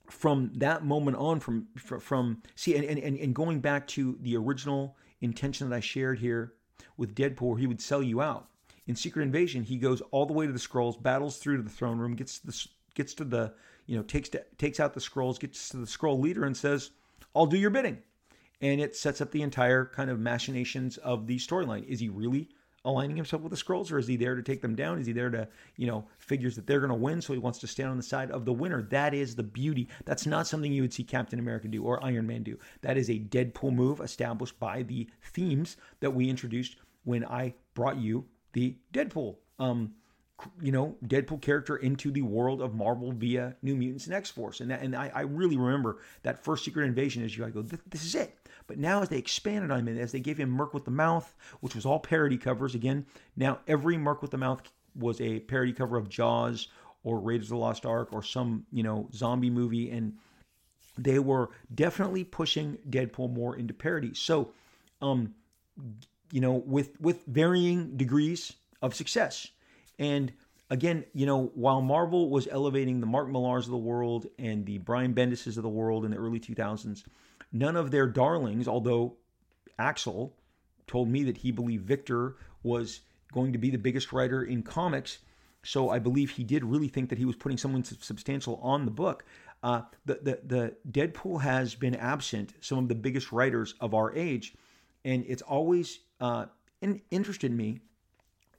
from that moment on from from, see and, and, and going back to the original intention that i shared here with deadpool he would sell you out in Secret Invasion, he goes all the way to the Skrulls, battles through to the throne room, gets to the gets to the you know takes to, takes out the Skrulls, gets to the Skrull leader, and says, "I'll do your bidding." And it sets up the entire kind of machinations of the storyline. Is he really aligning himself with the Skrulls, or is he there to take them down? Is he there to, you know, figures that they're going to win, so he wants to stand on the side of the winner? That is the beauty. That's not something you would see Captain America do or Iron Man do. That is a Deadpool move established by the themes that we introduced when I brought you the Deadpool, um, you know, Deadpool character into the world of Marvel via New Mutants and X Force. And that, and I, I, really remember that first Secret Invasion issue. I go, this, this is it. But now, as they expanded on him, as they gave him Merc with the Mouth, which was all parody covers, again, now every Merc with the Mouth was a parody cover of Jaws or Raiders of the Lost Ark or some, you know, zombie movie. And they were definitely pushing Deadpool more into parody. So, um, you know, with with varying degrees of success. And again, you know, while Marvel was elevating the Mark Millars of the world and the Brian Bendises of the world in the early 2000s, none of their darlings, although Axel told me that he believed Victor was going to be the biggest writer in comics. So I believe he did really think that he was putting someone substantial on the book. Uh, the, the the Deadpool has been absent some of the biggest writers of our age, and it's always uh, in, interested me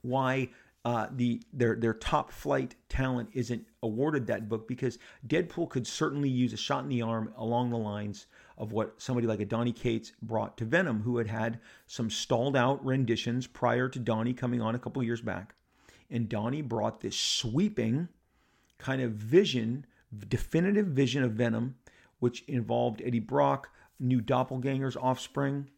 why uh, the their their top flight talent isn't awarded that book because Deadpool could certainly use a shot in the arm along the lines of what somebody like a Donny Cates brought to Venom, who had had some stalled out renditions prior to Donny coming on a couple years back, and Donny brought this sweeping kind of vision, definitive vision of Venom, which involved Eddie Brock, new doppelgangers, offspring,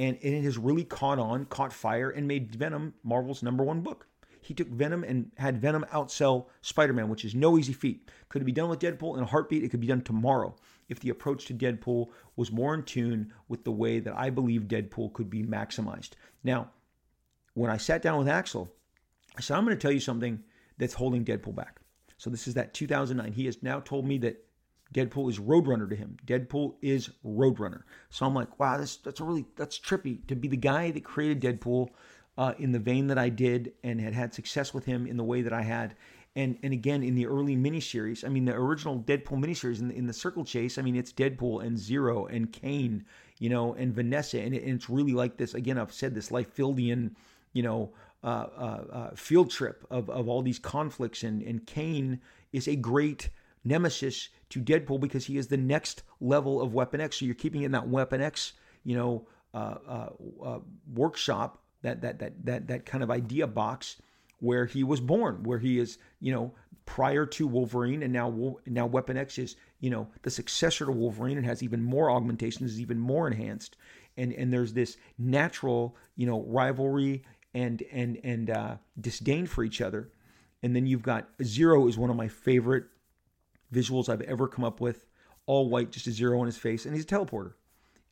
and it has really caught on, caught fire, and made Venom Marvel's number one book. He took Venom and had Venom outsell Spider Man, which is no easy feat. Could it be done with Deadpool in a heartbeat? It could be done tomorrow if the approach to Deadpool was more in tune with the way that I believe Deadpool could be maximized. Now, when I sat down with Axel, I said, I'm going to tell you something that's holding Deadpool back. So this is that 2009. He has now told me that Deadpool is Roadrunner to him. Deadpool is Roadrunner. So I'm like, wow, that's that's really that's trippy to be the guy that created Deadpool uh, in the vein that I did and had had success with him in the way that I had. And and again in the early miniseries, I mean the original Deadpool miniseries in the, in the Circle Chase, I mean it's Deadpool and Zero and Kane you know, and Vanessa, and, it, and it's really like this. Again, I've said this Liefeldian, you know, uh, uh, uh, field trip of, of all these conflicts, and and Kane is a great nemesis to Deadpool because he is the next level of Weapon X. So you're keeping in that Weapon X, you know, uh, uh, uh, workshop, that that that that that kind of idea box where he was born, where he is, you know, prior to Wolverine, and now now Weapon X is, you know, the successor to Wolverine and has even more augmentations, is even more enhanced, and and there's this natural, you know, rivalry and and and uh, disdain for each other, and then you've got Zero is one of my favorite visuals I've ever come up with, all white, just a zero on his face, and he's a teleporter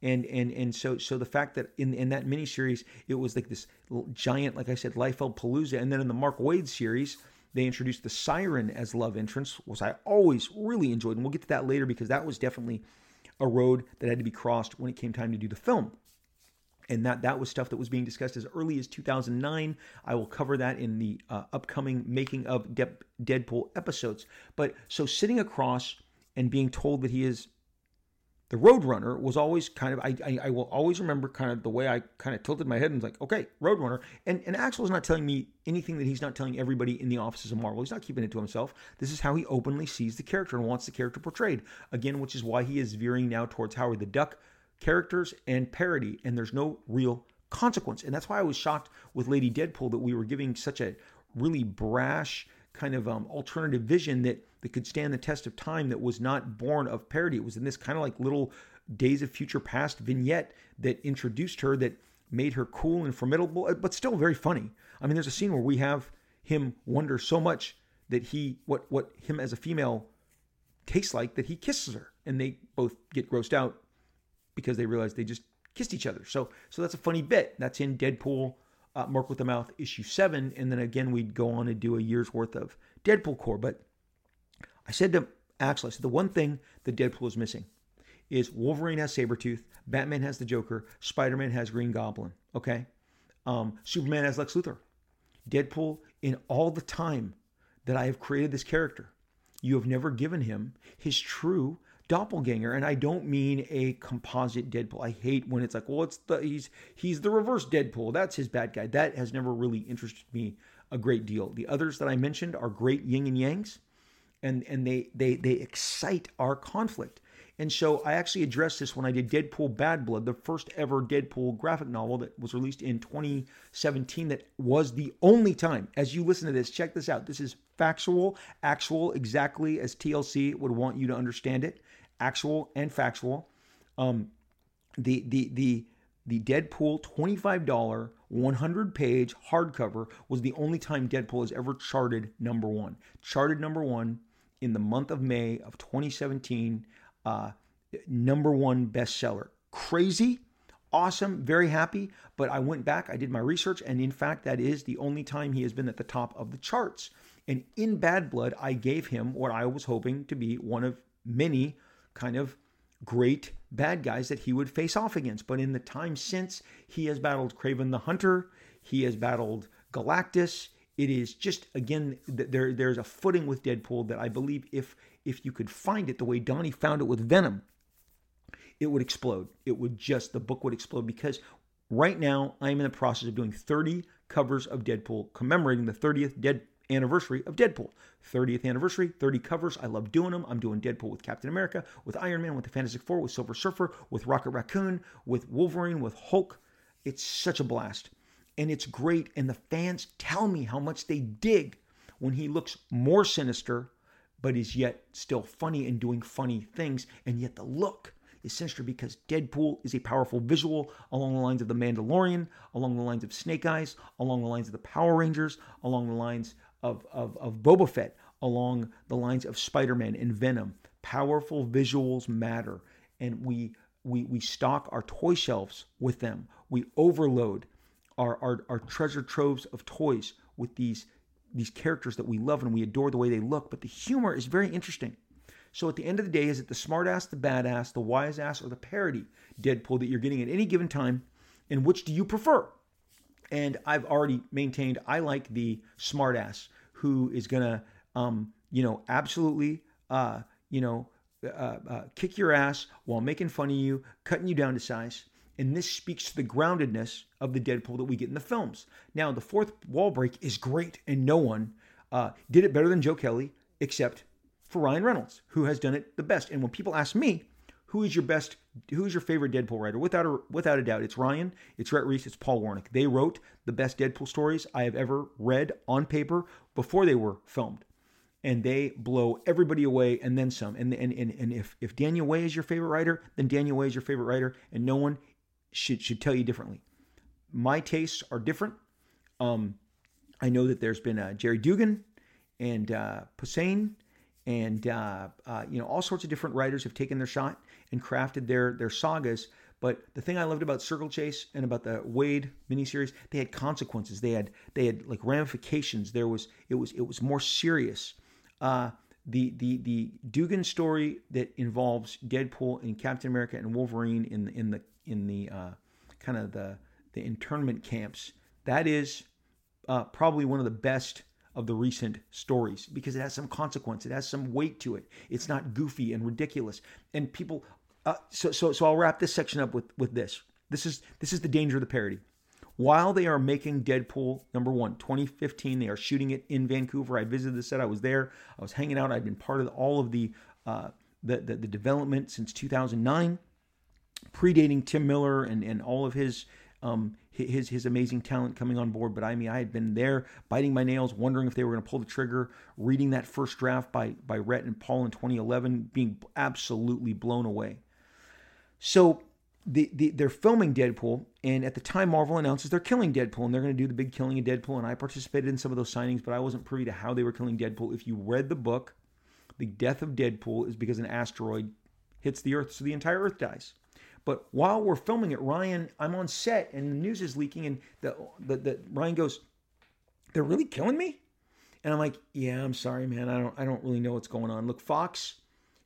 and and and so so the fact that in in that miniseries it was like this giant, like I said, Liefeld Palooza, and then in the Mark Waid series they introduced the Siryn as love entrance, which I always really enjoyed, and we'll get to that later because that was definitely a road that had to be crossed when it came time to do the film. And that that was stuff that was being discussed as early as 2009. I will cover that in the uh, upcoming making of De- Deadpool episodes. But so sitting across and being told that he is the Roadrunner was always kind of I, I, I will always remember kind of the way I kind of tilted my head and was like, okay, Roadrunner. And and Axel is not telling me anything that he's not telling everybody in the offices of Marvel. He's not keeping it to himself. This is how he openly sees the character and wants the character portrayed. Again, which is why he is veering now towards Howard the Duck characters and parody, and there's no real consequence. And that's why I was shocked with Lady Deadpool that we were giving such a really brash kind of um, alternative vision that that could stand the test of time that was not born of parody. It was in this kind of like little Days of Future Past vignette that introduced her that made her cool and formidable, uh, but still very funny. I mean, there's a scene where we have him wonder so much that he what what him as a female tastes like that he kisses her, and they both get grossed out because they realized they just kissed each other. So so that's a funny bit. That's in Deadpool. Uh, Merc with the Mouth issue seven, and then again we'd go on and do a year's worth of Deadpool Corps. But I said to Axel, I said, the one thing that Deadpool is missing is Wolverine has Sabretooth, Batman has the Joker, Spider Man has Green Goblin, okay? Um, Superman has Lex Luthor. Deadpool, in all the time that I have created this character, you have never given him his true doppelganger and i don't mean a composite deadpool. I hate when it's like well it's the he's he's the reverse deadpool. That's his bad guy. That has never really interested me a great deal. The others that i mentioned are great yin and yangs and and they they they excite our conflict. And so I actually addressed this when I did Deadpool Bad Blood, the first ever Deadpool graphic novel that was released in 2017 that was the only time as you listen to this, check this out. This is factual, actual exactly as TLC would want you to understand it, actual and factual. Um the the the the Deadpool $25 100 page hardcover was the only time Deadpool has ever charted number 1. Charted number 1 in the month of May of 2017, uh, number one bestseller. Crazy, awesome, very happy. But I went back, I did my research, and in fact, that is the only time he has been at the top of the charts. And in Bad Blood, I gave him what I was hoping to be one of many kind of great bad guys that he would face off against. But in the time since, he has battled Kraven the Hunter, he has battled Galactus, it is just again there there's a footing with Deadpool that I believe if if you could find it the way Donny found it with Venom, it would explode. It would just the book would explode because right now I'm in the process of doing 30 covers of Deadpool commemorating the 30th dead anniversary of Deadpool. 30th anniversary, 30 covers. I love doing them. I'm doing Deadpool with Captain America, with Iron Man, with the Fantastic Four, with Silver Surfer, with Rocket Raccoon, with Wolverine, with Hulk. It's such a blast and it's great. And the fans tell me how much they dig when he looks more sinister, but is yet still funny and doing funny things. And yet the look is sinister because Deadpool is a powerful visual along the lines of The Mandalorian, along the lines of Snake Eyes, along the lines of the Power Rangers, along the lines of, of, of Boba Fett, along the lines of Spider Man and Venom. Powerful visuals matter. And we, we, we stock our toy shelves with them. We overload our, our, our treasure troves of toys with these these characters that we love and we adore the way they look, but the humor is very interesting. So at the end of the day, is it the smartass, the badass, the wise ass, or the parody Deadpool that you're getting at any given time? And which do you prefer? And I've already maintained I like the smartass who is gonna, um, you know, absolutely, uh, you know, uh, uh, kick your ass while making fun of you, cutting you down to size. And this speaks to the groundedness of the Deadpool that we get in the films. Now, the fourth wall break is great, and no one uh, did it better than Joe Kelly, except for Ryan Reynolds, who has done it the best. And when people ask me, who is your best, who is your favorite Deadpool writer? Without a, without a doubt, it's Ryan, it's Rhett Reese, it's Paul Wernick. They wrote the best Deadpool stories I have ever read on paper before they were filmed. And they blow everybody away and then some. And, and, and, and if, if Daniel Way is your favorite writer, then Daniel Way is your favorite writer, and no one should, should tell you differently. My tastes are different. Um, I know that there's been uh, Gerry Duggan and uh, and uh, uh, you know all sorts of different writers have taken their shot and crafted their their sagas. But the thing I loved about Circle Chase and about the Waid miniseries, they had consequences. They had they had like ramifications. There was it was it was more serious. Uh, the the the Duggan story that involves Deadpool and Captain America and Wolverine in in the in the uh, kind of the the internment camps. That is uh, probably one of the best of the recent stories because it has some consequence. It has some weight to it. It's not goofy and ridiculous. And people, uh, so so so I'll wrap this section up with with this. This is this is the danger of the parody. While they are making Deadpool number one, 2015, they are shooting it in Vancouver. I visited the set. I was there. I was hanging out. I'd been part of all of the uh, the, the, the development since 2009, predating Tim Miller and and all of his um, his his amazing talent coming on board. But I mean, I had been there, biting my nails, wondering if they were going to pull the trigger. Reading that first draft by by Rhett and Paul in 2011, being absolutely blown away. So the, the they're filming Deadpool, and at the time Marvel announces they're killing Deadpool, and they're going to do the big killing of Deadpool. And I participated in some of those signings, but I wasn't privy to how they were killing Deadpool. If you read the book, the death of Deadpool is because an asteroid hits the Earth, so the entire Earth dies. But while we're filming it, Ryan, I'm on set and the news is leaking, and the, the, the Ryan goes, "They're really killing me," and I'm like, "Yeah, I'm sorry, man. I don't I don't really know what's going on." Look, Fox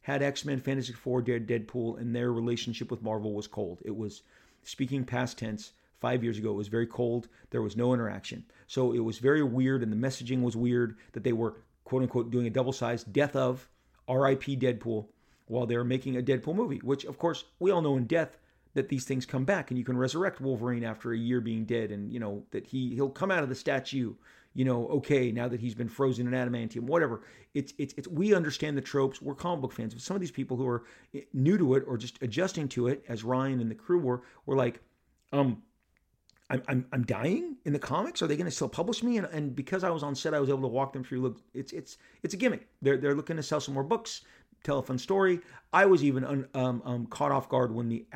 had X Men, Fantastic Four, Dead Deadpool, and their relationship with Marvel was cold. It was speaking past tense. Five years ago, it was very cold. There was no interaction, so it was very weird, and the messaging was weird that they were quote unquote doing a double sized death of R.I.P. Deadpool while they're making a Deadpool movie, which of course we all know in death that these things come back and you can resurrect Wolverine after a year being dead and you know that he he'll come out of the statue you know okay now that he's been frozen in adamantium whatever it's it's, it's we understand the tropes we're comic book fans but some of these people who are eh, new to it or just adjusting to it as Ryan and the crew were were like um I'm, I'm, I'm dying in the comics. Are they going to still publish me? And, and because I was on set, I was able to walk them through. Look, it's it's it's a gimmick. They're they're looking to sell some more books tell a fun story. I was even un, um, um, caught off guard when the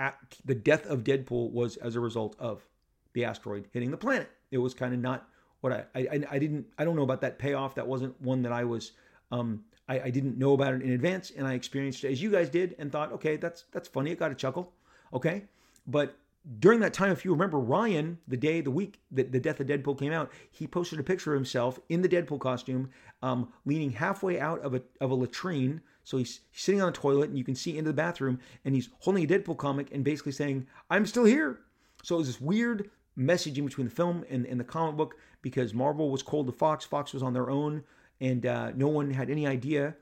the death of Deadpool was as a result of the asteroid hitting the planet. It was kind of not what I, I I didn't I don't know about that payoff. That wasn't one that I was um I, I didn't know about it in advance, and I experienced it as you guys did, and thought, okay, that's that's funny. It got a chuckle, okay, but during that time, if you remember, Ryan, the day, the week that the death of Deadpool came out, he posted a picture of himself in the Deadpool costume, um, leaning halfway out of a of a latrine, so he's, sitting on a toilet and you can see into the bathroom and he's holding a Deadpool comic and basically saying, I'm still here. So it was this weird messaging between the film and, and the comic book because Marvel was cold to Fox. Fox was on their own and uh, no one had any idea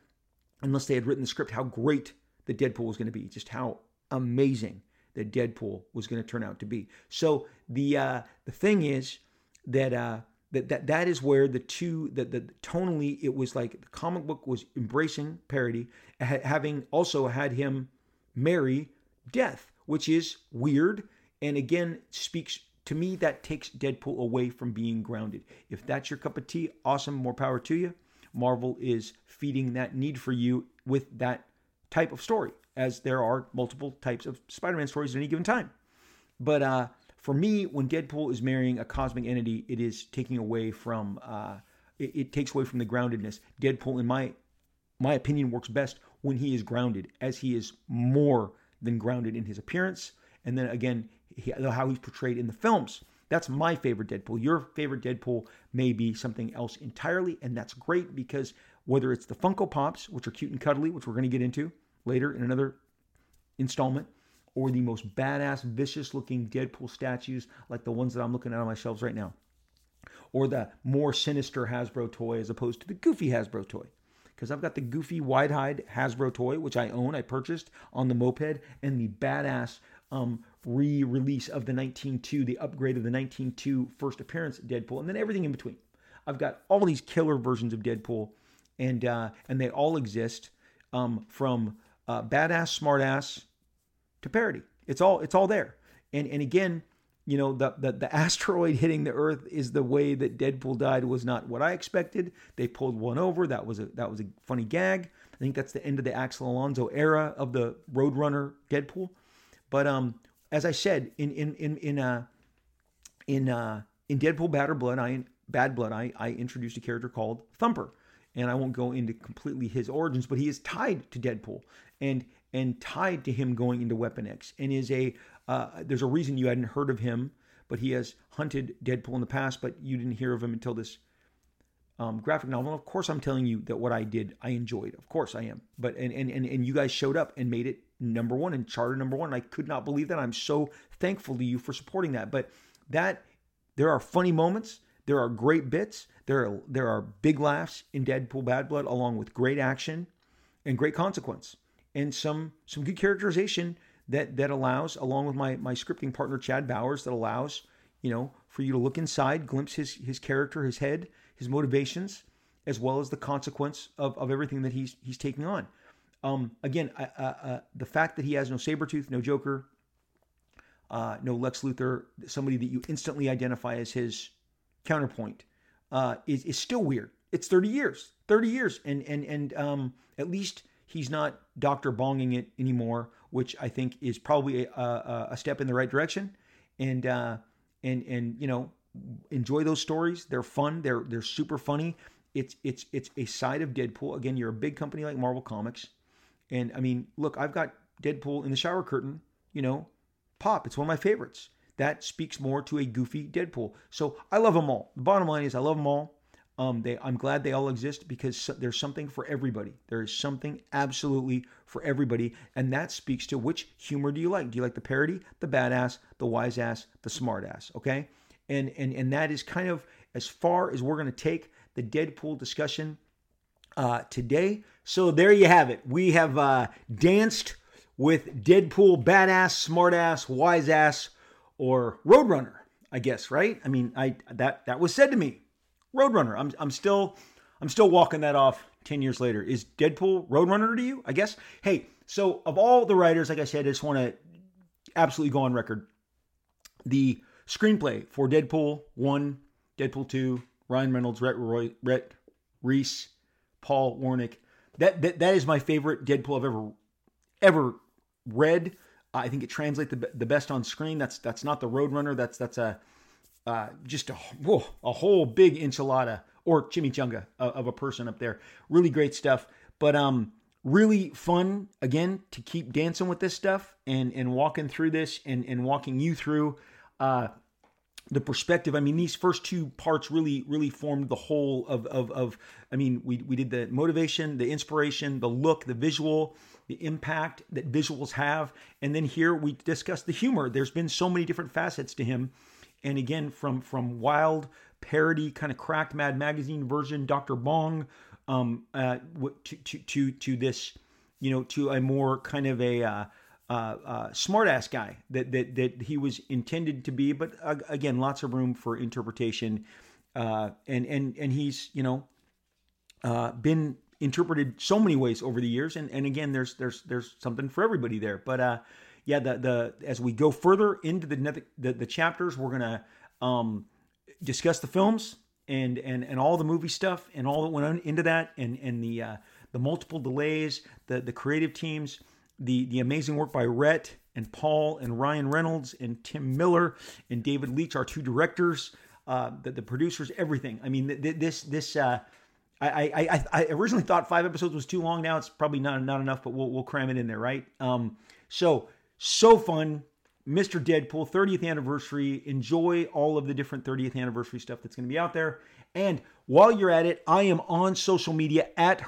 unless they had written the script how great the Deadpool was going to be, just how amazing the Deadpool was going to turn out to be. So the uh, the thing is that uh, that that that is where the two that the, tonally it was like the comic book was embracing parody ha- having also had him marry death which is weird and again speaks to me that takes deadpool away from being grounded. If that's your cup of tea awesome more power to you. Marvel is feeding that need for you with that type of story as there are multiple types of spider-man stories at any given time. But uh for me, when Deadpool is marrying a cosmic entity, it is taking away from uh, it, it, takes away from the groundedness. Deadpool, in my my opinion, works best when he is grounded, as he is more than grounded in his appearance, and then again how he's portrayed in the films. That's my favorite Deadpool. Your favorite Deadpool may be something else entirely, and that's great because whether it's the Funko Pops, which are cute and cuddly, which we're going to get into later in another installment, or the most badass, vicious looking Deadpool statues like the ones that I'm looking at on my shelves right now, or the more sinister Hasbro toy as opposed to the goofy Hasbro toy. because I've got the goofy wide hide Hasbro toy, which I own, I purchased on the moped, and the badass um, re-release of the 19.2, the upgrade of the 19.2 first appearance Deadpool, and then everything in between. I've got all these killer versions of Deadpool, and uh, and they all exist um, from uh, badass, smartass to parody. It's all it's all there. And and again, you know, the, the the asteroid hitting the Earth is the way that Deadpool died was not what I expected. They pulled one over. That was a that was a funny gag. I think that's the end of the Axel Alonso era of the Roadrunner Deadpool. But um, as I said in in in in uh in uh in Deadpool Bad Blood, I Bad Blood, I I introduced a character called Thumper, and I won't go into completely his origins, but he is tied to Deadpool and and tied to him going into Weapon X, and is a uh, there's a reason you hadn't heard of him, but he has hunted Deadpool in the past, but you didn't hear of him until this um, graphic novel. Of course, I'm telling you that what I did, I enjoyed. Of course, I am. But and and and, and you guys showed up and made it number one and charted number one. I could not believe that. I'm so thankful to you for supporting that. But that there are funny moments. There are great bits. There are there are big laughs in Deadpool Bad Blood, along with great action and great consequence and some some good characterization that that allows, along with my my scripting partner Chad Bowers, that allows you know for you to look inside, glimpse his his character, his head, his motivations, as well as the consequence of, of everything that he's he's taking on. Um, again, uh, uh, the fact that he has no Sabretooth, no Joker, uh, no Lex Luthor, somebody that you instantly identify as his counterpoint, uh, is, is still weird. It's 30 years, 30 years. And, and, and um, at least he's not Dr. Bonging it anymore, which I think is probably a, a, a step in the right direction. And, uh, and, and, you know, enjoy those stories. They're fun. They're, they're super funny. It's, it's, it's a side of Deadpool. Again, you're a big company like Marvel Comics and I mean, look, I've got Deadpool in the shower curtain, you know, pop. It's one of my favorites. That speaks more to a goofy Deadpool. So I love them all. The bottom line is I love them all. Um, they, I'm glad they all exist because there's something for everybody. There is something absolutely for everybody, and that speaks to which humor do you like? Do you like the parody, the badass, the wise ass, the smart ass? Okay, and and and that is kind of as far as we're going to take the Deadpool discussion uh, today. So there you have it. We have uh, danced with Deadpool, badass, smartass, wise ass, or Roadrunner. I guess right. I mean, I that that was said to me. Roadrunner. I'm I'm still I'm still walking that off ten years later. Is Deadpool Roadrunner to you? I guess. Hey, so of all the writers, like I said, I just want to absolutely go on record. The screenplay for Deadpool one, Deadpool two, Ryan Reynolds, Rhett, Roy, Rhett Reese, Paul Wernick. That, that that is my favorite Deadpool I've ever ever read. I think it translates the, the best on screen. That's that's not the Roadrunner. That's that's a uh, just a whoa, a whole big enchilada or chimichanga of, of a person up there. Really great stuff. But um, really fun again to keep dancing with this stuff and and walking through this and and walking you through. Uh, the perspective. I mean, these first two parts really, really formed the whole of, of, of, I mean, we, we did the motivation, the inspiration, the look, the visual, the impact that visuals have. And then here we discussed the humor. There's been so many different facets to him. And again, from, from wild parody, kind of cracked Mad Magazine version, Dr. Bong, um, uh, to, to, to, to this, you know, to a more kind of a, uh, uh, uh, smartass guy that, that that he was intended to be. But uh, again, lots of room for interpretation, uh, and and and he's you know uh, been interpreted so many ways over the years. And and again, there's there's there's something for everybody there. But uh, yeah, the the as we go further into the the, the chapters, we're gonna um, discuss the films and and and all the movie stuff and all that went on into that and and the uh, the multiple delays, the the creative teams the the amazing work by Rhett and Paul and Ryan Reynolds and Tim Miller and David Leitch, our two directors, uh, the, the producers, everything. I mean, this this. Uh, I, I, I originally thought five episodes was too long. Now it's probably not not enough, but we'll we'll cram it in there, right? Um, so so fun, Mr. Deadpool 30th anniversary. Enjoy all of the different 30th anniversary stuff that's going to be out there. And while you're at it, I am on social media at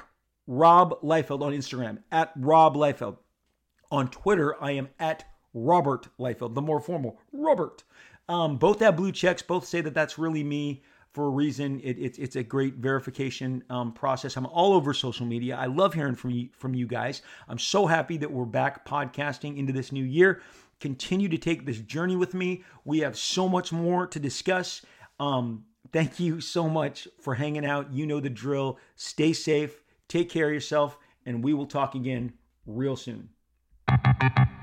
Rob Liefeld on Instagram at Rob Liefeld. On Twitter, I am at Robert Liefeld, the more formal Robert. Um, both have blue checks. Both say that that's really me for a reason. It, it's it's a great verification um, process. I'm all over social media. I love hearing from you from you guys. I'm so happy that we're back podcasting into this new year. Continue to take this journey with me. We have so much more to discuss. Um, thank you so much for hanging out. You know the drill. Stay safe. Take care of yourself, and we will talk again real soon. Thank you.